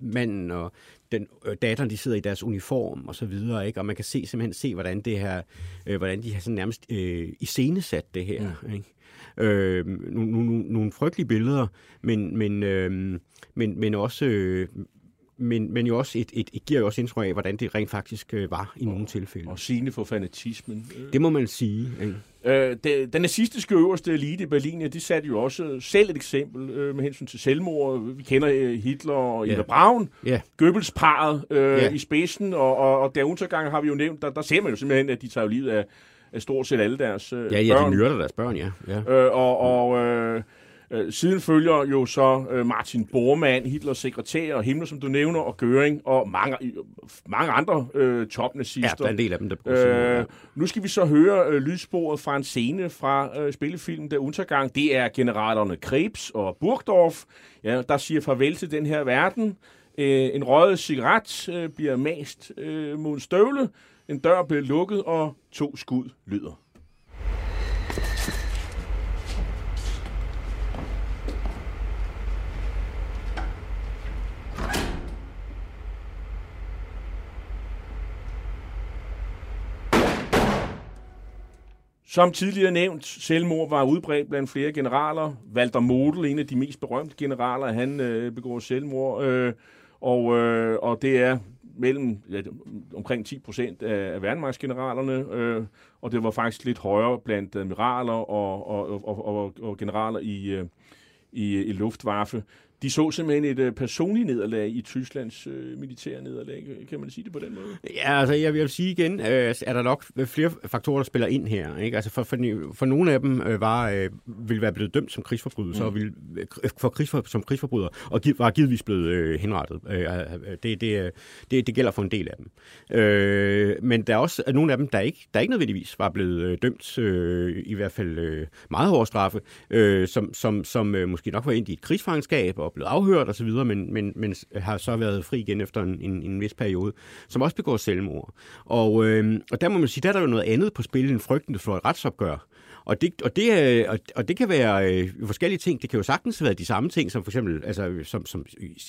Speaker 6: manden og den øh, datteren, de sidder i deres uniform og så videre, ikke? Og man kan se simpelthen se, hvordan det her, øh, hvordan de har sådan nærmest øh, iscenesat det her, mm. ikke? Øh, nogle, nogle, nogle frygtelige billeder, men, men, øh, men, men også øh, men, men jo også et, et, et giver jo også indtryk af, hvordan det rent faktisk øh, var i nogle tilfælde.
Speaker 2: Og sigende for fanatismen. Øh,
Speaker 6: Det må man sige. Ikke?
Speaker 2: Øh, det, den nazistiske øverste elite i Berlin, ja, de satte jo også selv et eksempel øh, med hensyn til selvmord. Vi kender øh, Hitler og
Speaker 6: Ja.
Speaker 2: Eva Braun,
Speaker 6: Ja.
Speaker 2: Goebbels-paret øh,
Speaker 6: Ja.
Speaker 2: i spidsen, og, og, og der undergang har vi jo nævnt, der, der ser man jo simpelthen, at de tager livet af, af stort set alle deres øh,
Speaker 6: Ja, ja,
Speaker 2: børn.
Speaker 6: de myrder deres børn, ja. ja.
Speaker 2: Øh, og og øh, øh, siden følger jo så øh, Martin Bormann, Hitlers sekretær, og Himmler, som du nævner, og Göring, og mange, mange andre øh,
Speaker 6: Ja, der er en del af dem, der bruger ja.
Speaker 2: Øh, nu skal vi så høre øh, lydsporet fra en scene fra øh, spillefilmen Der Untergang. Det er generalerne Krebs og Burgdorf, ja, der siger farvel til den her verden. Øh, en røget cigaret øh, bliver mast øh, mod en støvle. En dør bliver lukket, og to skud lyder. Som tidligere nævnt, selvmord var udbredt blandt flere generaler. Walter Model, en af de mest berømte generaler, han øh, begår selvmord. Øh, og, øh, og det er mellem ja, omkring 10 procent af, af værnemagtsgeneralerne, øh, og det var faktisk lidt højere blandt admiraler og, og, og, og, og generaler i, øh, i, i Luftwaffe. De så simpelthen et øh, personligt nederlag i Tysklands øh, militære nederlag. Kan man sige det på den måde?
Speaker 6: Ja, altså jeg vil sige igen, øh, er der nok flere faktorer, der spiller ind her. Ikke? Altså for, for, for nogle af dem øh, var, øh, ville være blevet dømt som krigsforbrydelser, mm. og ville, øh, for krigsfor, som krigsforbrydere, og giv, var givetvis blevet øh, henrettet. Øh, øh, det, det, det, det gælder for en del af dem. Øh, men der er også nogle af dem, der ikke, der ikke nødvendigvis var blevet øh, dømt, øh, i hvert fald øh, meget hårde straffe, øh, som, som, som øh, måske nok var ind i et krigsfangenskab og blevet afhørt osv., men, men, men har så været fri igen efter en, en, en vis periode, som også begår selvmord. Og, øh, og der må man sige, der er der jo noget andet på spil end frygten for et retsopgør. Og det, og, det, øh, og, det kan være øh, forskellige ting. Det kan jo sagtens være de samme ting, som for eksempel altså, som, som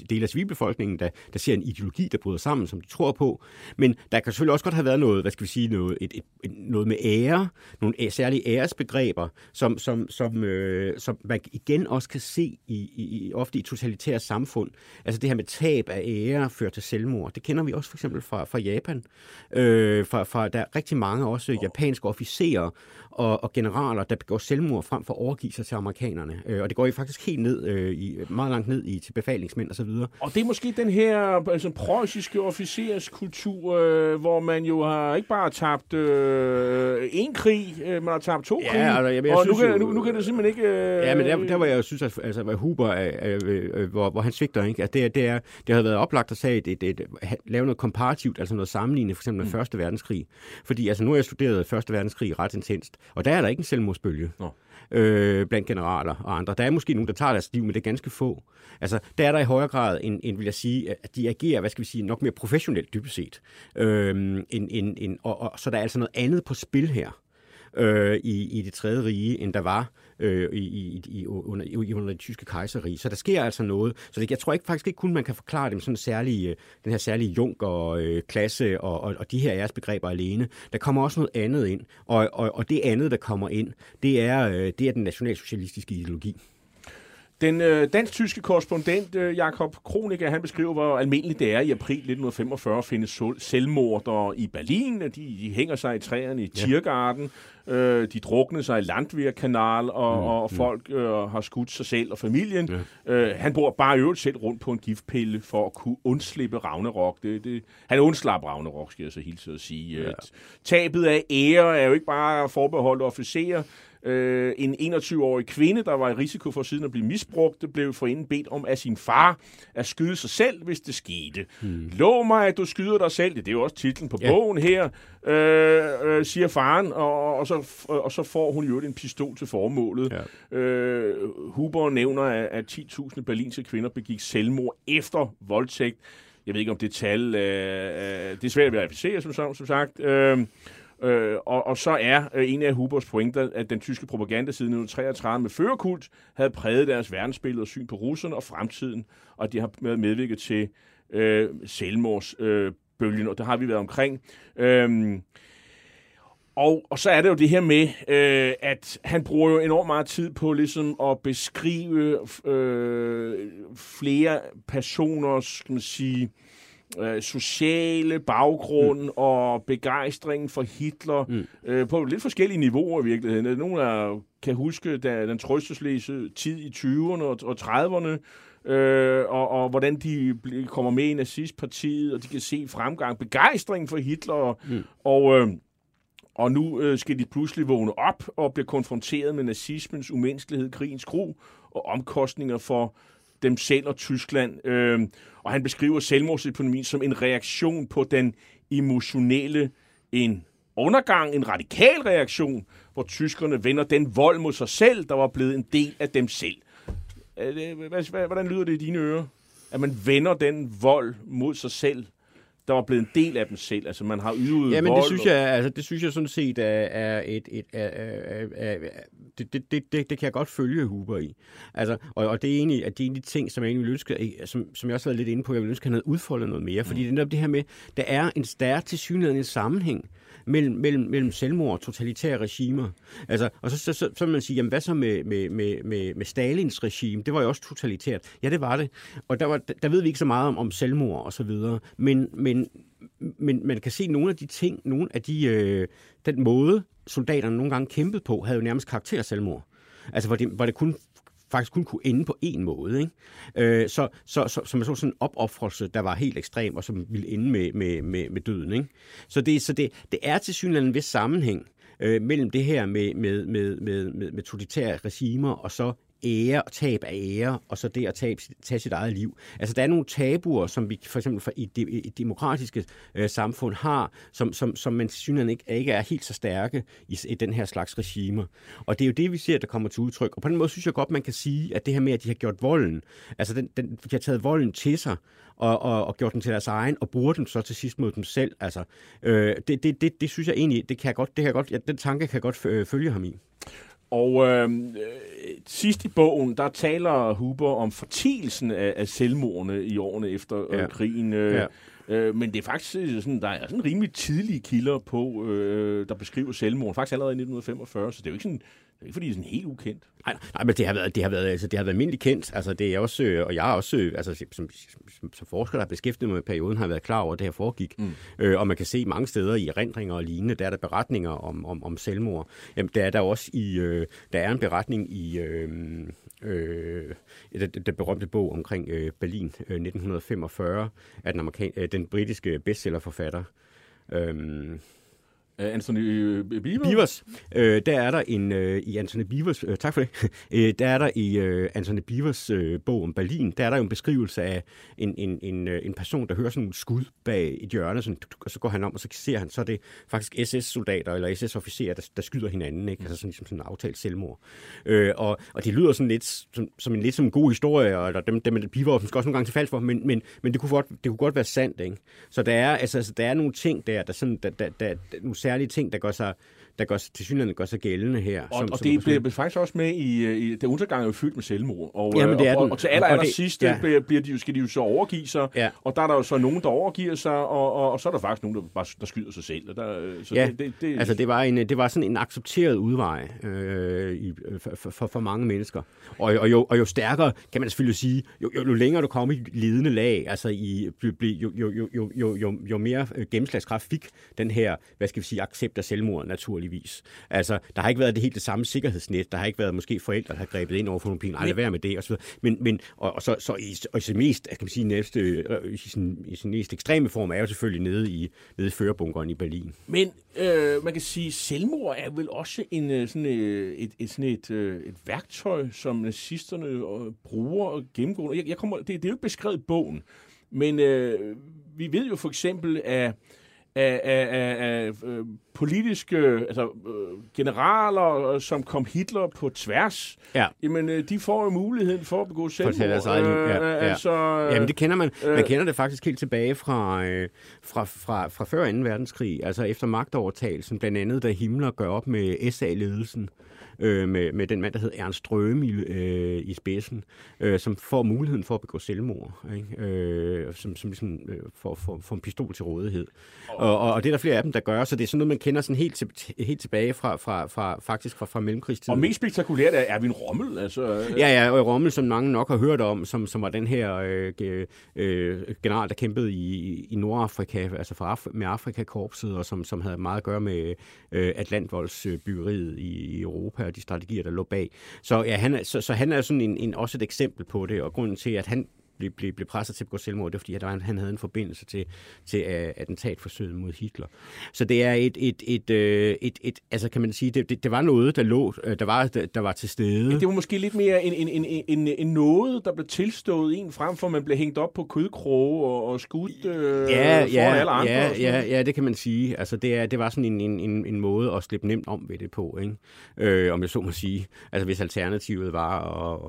Speaker 6: del af civilbefolkningen, der, der ser en ideologi, der bryder sammen, som de tror på. Men der kan selvfølgelig også godt have været noget, hvad skal vi sige, noget, et, et, et, noget med ære, nogle særlige æresbegreber, som, som, som, øh, som man igen også kan se i, i, i ofte i totalitære samfund. Altså det her med tab af ære fører til selvmord. Det kender vi også for eksempel fra, fra Japan. Øh, fra, fra, der er rigtig mange også japanske officerer og, og generaler, der begår selvmord frem for at overgive sig til amerikanerne. Øh, og det går jo faktisk helt ned, øh, i, meget langt ned i til befalingsmænd og så videre.
Speaker 2: Og det er måske den her altså, preussiske officerskultur, øh, hvor man jo har ikke bare tabt øh, en krig, øh, man har tabt to
Speaker 6: Ja,
Speaker 2: krige.
Speaker 6: altså, jeg- jeg
Speaker 2: og nu
Speaker 6: synes
Speaker 2: kan,
Speaker 6: jo-
Speaker 2: nu, nu kan det simpelthen ikke... Øh,
Speaker 6: Ja, men der, der var jeg jo synes, at altså, hvad Huber, øh, øh, øh, hvor, hvor han svigter, ikke? At det, det, er, det havde været oplagt at sige, et, et, et, at lave noget komparativt, altså noget sammenlignende, for eksempel med Første Verdenskrig. Fordi altså, nu har jeg studeret Første Verdenskrig ret intenst, og der er der ikke en selvmordsbølge
Speaker 2: Nå.
Speaker 6: øh, blandt generaler og andre. Der er måske nogen, der tager deres liv, men det er ganske få. Altså, der er der i højere grad, end, end vil jeg sige, at de agerer, hvad skal vi sige, nok mere professionelt dybest set. Øh, end, end, end, og, og, så der er altså noget andet på spil her øh, i, i det tredje rige, end der var øh, i, i, i, under, i, under det tyske kejserrige. Så der sker altså noget. Så det, jeg tror ikke faktisk ikke kun, man kan forklare det med sådan særlige, øh, den her særlige junker-klasse øh, og, og, og de her æresbegreber alene. Der kommer også noget andet ind, og, og, og det andet, der kommer ind, det er, øh, det er den nationalsocialistiske ideologi.
Speaker 2: Den øh, dansk-tyske korrespondent øh, Jakob Kronika, han beskriver, hvor almindeligt det er i april 1945 at finde sol- selvmordere i Berlin. De, de hænger sig i træerne i Tiergarten. Øh, de drukner sig i Landwehrkanal, og, mm, og folk øh, har skudt sig selv og familien. Ja. Øh, han bor bare øvrigt selv rundt på en giftpille for at kunne undslippe Ragnarok. Det, det, han undslap Ragnarok, skal jeg så hilse at sige. Ja. Tabet af ære er jo ikke bare forbeholdt officerer. Øh, en 21-årig kvinde, der var i risiko for siden at blive misbrugt, blev forinden bedt om af sin far at skyde sig selv, hvis det skete. Hmm. Lov mig, at du skyder dig selv. Det er jo også titlen på ja. bogen her, øh, øh, siger faren, og, og, så, og så får hun jo en pistol til formålet. Ja. Øh, Huber nævner, at, at 10.000 berlinske kvinder begik selvmord efter voldtægt. Jeg ved ikke, om det tal... Øh, øh, det er svært at verificere, som, som sagt. Øh, Øh, og, og så er øh, en af Hubers pointer, at den tyske propaganda siden 1933 med førerkult havde præget deres verdensbillede og syn på russerne og fremtiden, og de har medvirket til øh, selvmordsbølgen, øh, og det har vi været omkring. Øh, og, og så er det jo det her med, øh, at han bruger jo enormt meget tid på ligesom at beskrive øh, flere personers, skal man sige, øh, sociale baggrund mm. og begejstring for Hitler mm. øh, på lidt forskellige niveauer i virkeligheden. Nogle af kan huske da, den trøstesløse tid i 20'erne og, og 30'erne, øh, og, og hvordan de kommer med i nazistpartiet, og de kan se fremgang, begejstring for Hitler, mm. og... Øh, og nu øh, skal de pludselig vågne op og blive konfronteret med nazismens umenneskelighed, krigens gru og omkostninger for dem selv og Tyskland. Øh, og han beskriver selvmordsøkonomien som en reaktion på den emotionelle, en undergang, en radikal reaktion, hvor tyskerne vender den vold mod sig selv, der var blevet en del af dem selv. Hvordan lyder det i dine ører? At man vender den vold mod sig selv, der var blevet en del af dem selv. Altså, man har ydet
Speaker 6: Ja, men det synes, jeg, altså, det synes jeg sådan set er, er et... et er, er, er, det, det, det, det, kan jeg godt følge Huber i. Altså, og, og det er egentlig, at det er en af de ting, som jeg egentlig vil ønske, som, som jeg også har været lidt inde på, jeg vil ønske, at han havde udfoldet noget mere. Fordi mm. det er det her med, der er en stærk tilsyneladende sammenhæng mellem, mellem, mellem selvmord og totalitære regimer. Altså, og så, så, så, så man sige, jamen hvad så med, med, med, med, med Stalins regime? Det var jo også totalitært. Ja, det var det. Og der, var, der ved vi ikke så meget om, om selvmord og så videre. Men, men, men man kan se nogle af de ting, nogle af de, øh, den måde, soldaterne nogle gange kæmpede på, havde jo nærmest karakter af selvmord. Altså, hvor det, hvor det kun faktisk kun kunne ende på en måde. Ikke? Øh, så, så, så, så man så sådan en opoffrelse, der var helt ekstrem, og som ville ende med, med, med, med døden. Ikke? Så, det, så det, det er til synligheden en vis sammenhæng øh, mellem det her med, med, med, med, med, med totalitære regimer, og så ære og tab af ære, og så det at tage, tage sit eget liv. Altså, der er nogle tabuer, som vi for eksempel for i det i demokratiske øh, samfund har, som, som, som man synes ikke, ikke er helt så stærke i, i den her slags regimer. Og det er jo det, vi ser, der kommer til udtryk. Og på den måde synes jeg godt, man kan sige, at det her med, at de har gjort volden, altså den, den, de har taget volden til sig, og, og, og gjort den til deres egen, og bruger den så til sidst mod dem selv. Altså, øh, det, det, det, det synes jeg egentlig, det kan jeg godt, det kan jeg godt, ja, den tanke kan jeg godt øh, følge ham i.
Speaker 2: Og øh, sidst i bogen, der taler Huber om fortielsen af, af selvmordene i årene efter øh, ja. krigen. Øh, ja. Øh, men det er faktisk sådan, der er sådan rimelig tidlige kilder på, øh, der beskriver selvmord. Faktisk allerede i 1945, så det er jo ikke sådan, er ikke fordi, det er sådan helt ukendt.
Speaker 6: Nej, nej, men det har været, det har været, altså, det har været almindeligt kendt. Altså, det er også, øh, og jeg har også, øh, altså, som, som, som forsker, der har beskæftiget mig med perioden, har været klar over, at det her foregik. Mm. Øh, og man kan se mange steder i erindringer og lignende, der er der beretninger om, om, om selvmord. Jamen, der er der også i, øh, der er en beretning i, øh, øh, den, den berømte bog omkring øh, Berlin øh, 1945, af den, amerikan, øh, den britiske bestsellerforfatter, øh,
Speaker 2: Øh, Anthony øh, Beaver?
Speaker 6: Beavers, øh, der er der en, øh, i Anthony Beavers, øh, tak for det, øh, der er der i øh, Anthony Beavers øh, bog om Berlin, der er der jo en beskrivelse af en, en, en, øh, en person, der hører sådan nogle skud bag et hjørne, sådan, og så går han om, og så ser han, så er det faktisk SS-soldater eller SS-officerer, der, der skyder hinanden, ikke? altså sådan, ligesom sådan en aftalt selvmord. Øh, og, og det lyder sådan lidt som, som en lidt som en god historie, og der, dem, dem Beaver skal også nogle gange til falsk for, men, men, men det, kunne godt, det kunne godt være sandt. Ikke? Så der er, altså, altså, der er nogle ting der, der, sådan, der, der, der, der særlige ting, der gør sig, der går, til synligheden gør sig gældende her.
Speaker 2: Og, som, og som det bliver faktisk også med i, øh, i det undergang er jo fyldt med selvmord. Og,
Speaker 6: Jamen, det er
Speaker 2: og,
Speaker 6: den.
Speaker 2: og, og til aller, aller sidste
Speaker 6: ja.
Speaker 2: bliver, bliver de, skal de jo så overgive sig,
Speaker 6: Ja.
Speaker 2: og der er der jo så nogen, der overgiver sig, og, og, og så er der faktisk nogen, der, bare, der skyder sig selv. Og der, øh, så
Speaker 6: Ja,
Speaker 2: det, det, det,
Speaker 6: altså det var, en, det var sådan en accepteret udvej øh, i, for, for, for mange mennesker. Og, og, jo, og jo stærkere, kan man selvfølgelig sige, jo, jo, jo længere du kom i lidende lag, altså i, jo, jo, jo, jo, jo, jo, jo mere øh, gennemslagskraft fik den her, hvad skal vi sige, accept af selvmord naturligvis. Altså, der har ikke været det helt det samme sikkerhedsnet, der har ikke været måske forældre, der har grebet ind over for nogle penge, lad være med det, og så. Men, men og, og, så, så i, og i sin mest, kan man sige, næste, øh, i, sin, i sin mest ekstreme form, er jo selvfølgelig nede i, nede i førerbunkeren i Berlin.
Speaker 2: Men øh, man kan sige, selvmord er vel også en, øh, sådan, øh, et, et, sådan et, et værktøj, som nazisterne bruger og gennemgår. Jeg, jeg kommer, det, det er jo ikke beskrevet i bogen, men øh, vi ved jo for eksempel, at af, af, af, af øh, politiske altså, øh, generaler, øh, som kom Hitler på tværs,
Speaker 6: Ja.
Speaker 2: jamen, øh, de får jo muligheden for at begå selvmord.
Speaker 6: eget liv, ja, ja.
Speaker 2: Altså, øh,
Speaker 6: Jamen det kender man. Man
Speaker 2: øh,
Speaker 6: kender det faktisk helt tilbage fra, øh, fra, fra, fra før 2. verdenskrig, altså efter magtovertagelsen, blandt andet da Himmler gør op med SA-ledelsen, øh, med, med den mand, der hed Ernst Röhm i, øh, i spidsen, øh, som får muligheden for at begå selvmord, ikke? Øh, som, som ligesom, øh, får, får, får en pistol til rådighed. Og, og, og det er der flere af dem, der gør, så det er sådan noget, man kender sådan helt, til, helt tilbage fra, fra, fra, faktisk fra, fra mellemkrigstiden.
Speaker 2: og mest spektakulært er Erwin Rommel. Altså, øh,
Speaker 6: Ja, ja, og Rommel, som mange nok har hørt om, som, som var den her øh, øh, general, der kæmpede i, i Nordafrika, altså for Af- med Afrikakorpset, og som, som havde meget at gøre med øh, Atlantvoldsbyggeriet i, i Europa og de strategier, der lå bag. Så, ja, han, er- så, så han er sådan en, en, også et eksempel på det, og grunden til, at han blev, blev, blev presset til at begå selvmord, det var fordi, at han havde en forbindelse til, til uh, attentatforsøget mod Hitler. Så det er et, et, et, øh, et, et altså kan man sige, det, det, det var noget, der lå, øh, der var, der, der var til stede.
Speaker 2: Det var måske lidt mere en, en, en, en, en noget, der blev tilstået en, frem for at man blev hængt op på kødkroge og, og skudt øh,
Speaker 6: ja,
Speaker 2: foran
Speaker 6: ja,
Speaker 2: alle andre.
Speaker 6: ja, ja, ja, det kan man sige. Altså, det, er, det var sådan en, en, en, en måde at slippe nemt om ved det på, ikke? Øh, om jeg så må sige. Altså, hvis alternativet var at,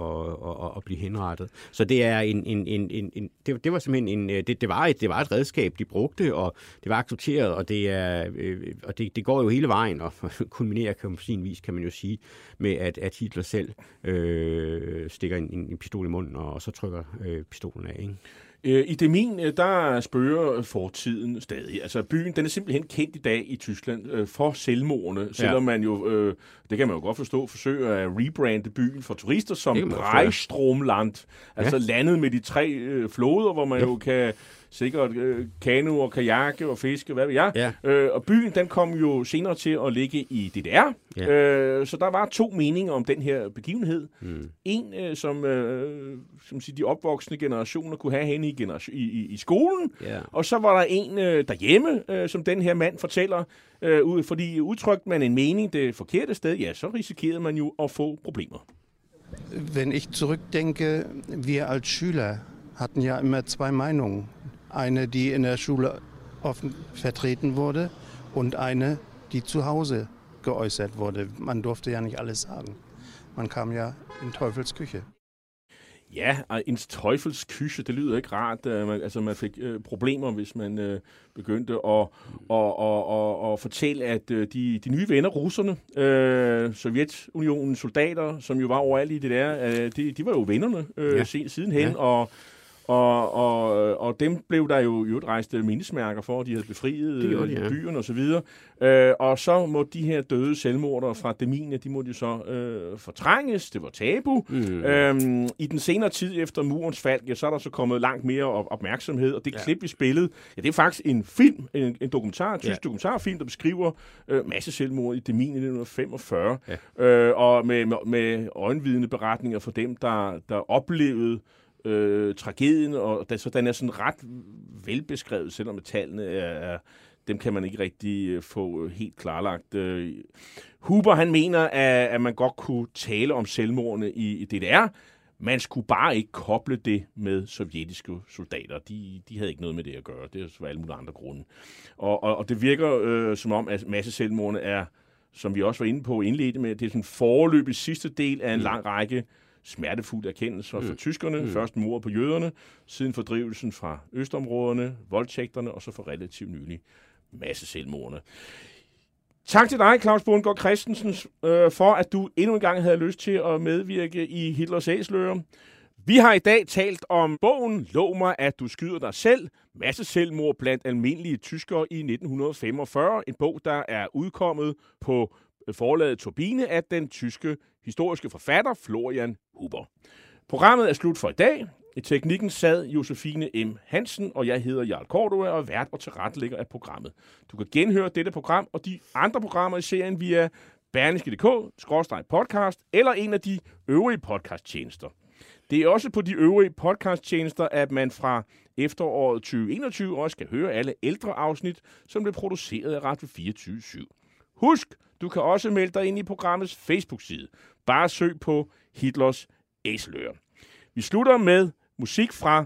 Speaker 6: at, at, at blive henrettet. Så det er en, en, en, en, en det, det var simpelthen en, øh, det, det, var et, det var et redskab, de brugte, og det var accepteret, og det, er, øh, og det, det går jo hele vejen, og kulminerer kan på sin vis, kan man jo sige, med at, at Hitler selv øh, stikker en, en, en pistol i munden, og, og så trykker øh, pistolen af, ikke?
Speaker 2: Øh, I Demin, øh, der spørger fortiden stadig. Altså byen, den er simpelthen kendt i dag i Tyskland øh, for selvmordene, selvom man jo, øh, det kan man jo godt forstå, forsøger at rebrande byen for turister som. Breistromland. Altså landet med de tre øh, floder, hvor man jo kan sikkert øh, kano og kajakke og fiske, hvad ved jeg.
Speaker 6: Ja.
Speaker 2: Øh, og byen, den kom jo senere til at ligge i DDR.
Speaker 6: Ja.
Speaker 2: Øh, så der var to meninger om den her begivenhed.
Speaker 6: Mm.
Speaker 2: En, øh, som, øh, som siger, de opvoksende generationer kunne have henne i, generation, i, i, i skolen.
Speaker 6: Ja.
Speaker 2: Og så var der en øh, derhjemme, øh, som den her mand fortæller, øh, ud, fordi udtrykte man en mening det forkerte sted, ja, så risikerede man jo at få problemer.
Speaker 9: Wenn ich zurückdenke, wir als Schüler hatten ja immer zwei Meinungen. Eine, die in der Schule offen vertreten wurde und eine, die zu Hause geäußert wurde. Man durfte ja nicht alles sagen. Man kam ja in Teufels Küche.
Speaker 2: Ja, og en teufels kysse, det lyder ikke rart. Øh, man, altså, man fik øh, problemer, hvis man øh, begyndte at, og, og, og, og fortælle, at øh, de, de nye venner, russerne, øh, Sovjetunionens soldater, som jo var overalt i det der, øh, de, de var jo vennerne øh,
Speaker 6: Ja.
Speaker 2: sidenhen,
Speaker 6: ja.
Speaker 2: og og, og, og dem blev der jo, jo rejst mindesmærker for, at de havde befriet
Speaker 6: Det de,
Speaker 2: øh,
Speaker 6: ja.
Speaker 2: byen og så videre. Øh, og så må de her døde selvmordere fra Demine, de måtte jo så øh, fortrænges. Det var tabu.
Speaker 6: Mm.
Speaker 2: Øhm, I den senere tid efter murens fald, ja, så er der så kommet langt mere op- opmærksomhed, og det ja. klip, vi spillede, ja, det er faktisk en film, en, en dokumentar, en tysk
Speaker 6: ja.
Speaker 2: dokumentarfilm, der beskriver øh, masse selvmord i Demine i 1945,
Speaker 6: Ja.
Speaker 2: øh, og med, med, med øjenvidende beretninger for dem, der, der oplevede øh, tragedien, og da, så den er sådan ret velbeskrevet, selvom tallene er, er dem kan man ikke rigtig øh, få øh, helt klarlagt. Øh, Huber han mener, at, at man godt kunne tale om selvmordene i, i DDR. Man skulle bare ikke koble det med sovjetiske soldater. De, de havde ikke noget med det at gøre. Det er for alle mulige andre grunde. Og, og, og det virker øh, som om, at masse selvmordene er, som vi også var inde på indledte med, det er sådan forløbig sidste del af en lang række smertefulde erkendelser mm. for tyskerne. Mm. Først mord på jøderne, siden fordrivelsen fra østområderne, voldtægterne, og så for relativt nylig masse selvmordene. Tak til dig, Claus Bundgaard Christensen, øh, for at du endnu en gang havde lyst til at medvirke i Hitlers Æsler. Vi har i dag talt om bogen Lov mig, at du skyder dig selv. Masse selvmord blandt almindelige tyskere i 1945. En bog, der er udkommet på forlaget Turbine af den tyske historiske forfatter Florian Huber. Programmet er slut for i dag. I teknikken sad Josefine M. Hansen, og jeg hedder Jarl Cordua og er vært og tilrettelægger af programmet. Du kan genhøre dette program og de andre programmer i serien via berlingske.dk-podcast eller en af de øvrige podcasttjenester. Det er også på de øvrige podcasttjenester, at man fra efteråret 2021 også kan høre alle ældre afsnit, som blev produceret af Radio 24 /7. Husk, du kan også melde dig ind i programmets Facebook-side. Bare søg på Hitlers Æseløer. Vi slutter med musik fra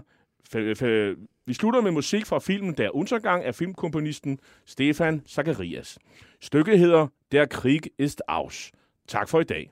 Speaker 2: vi slutter med musik fra filmen Der Untergang af filmkomponisten Stefan Zacharias. Stykket hedder Der Krieg ist aus. Tak for i dag.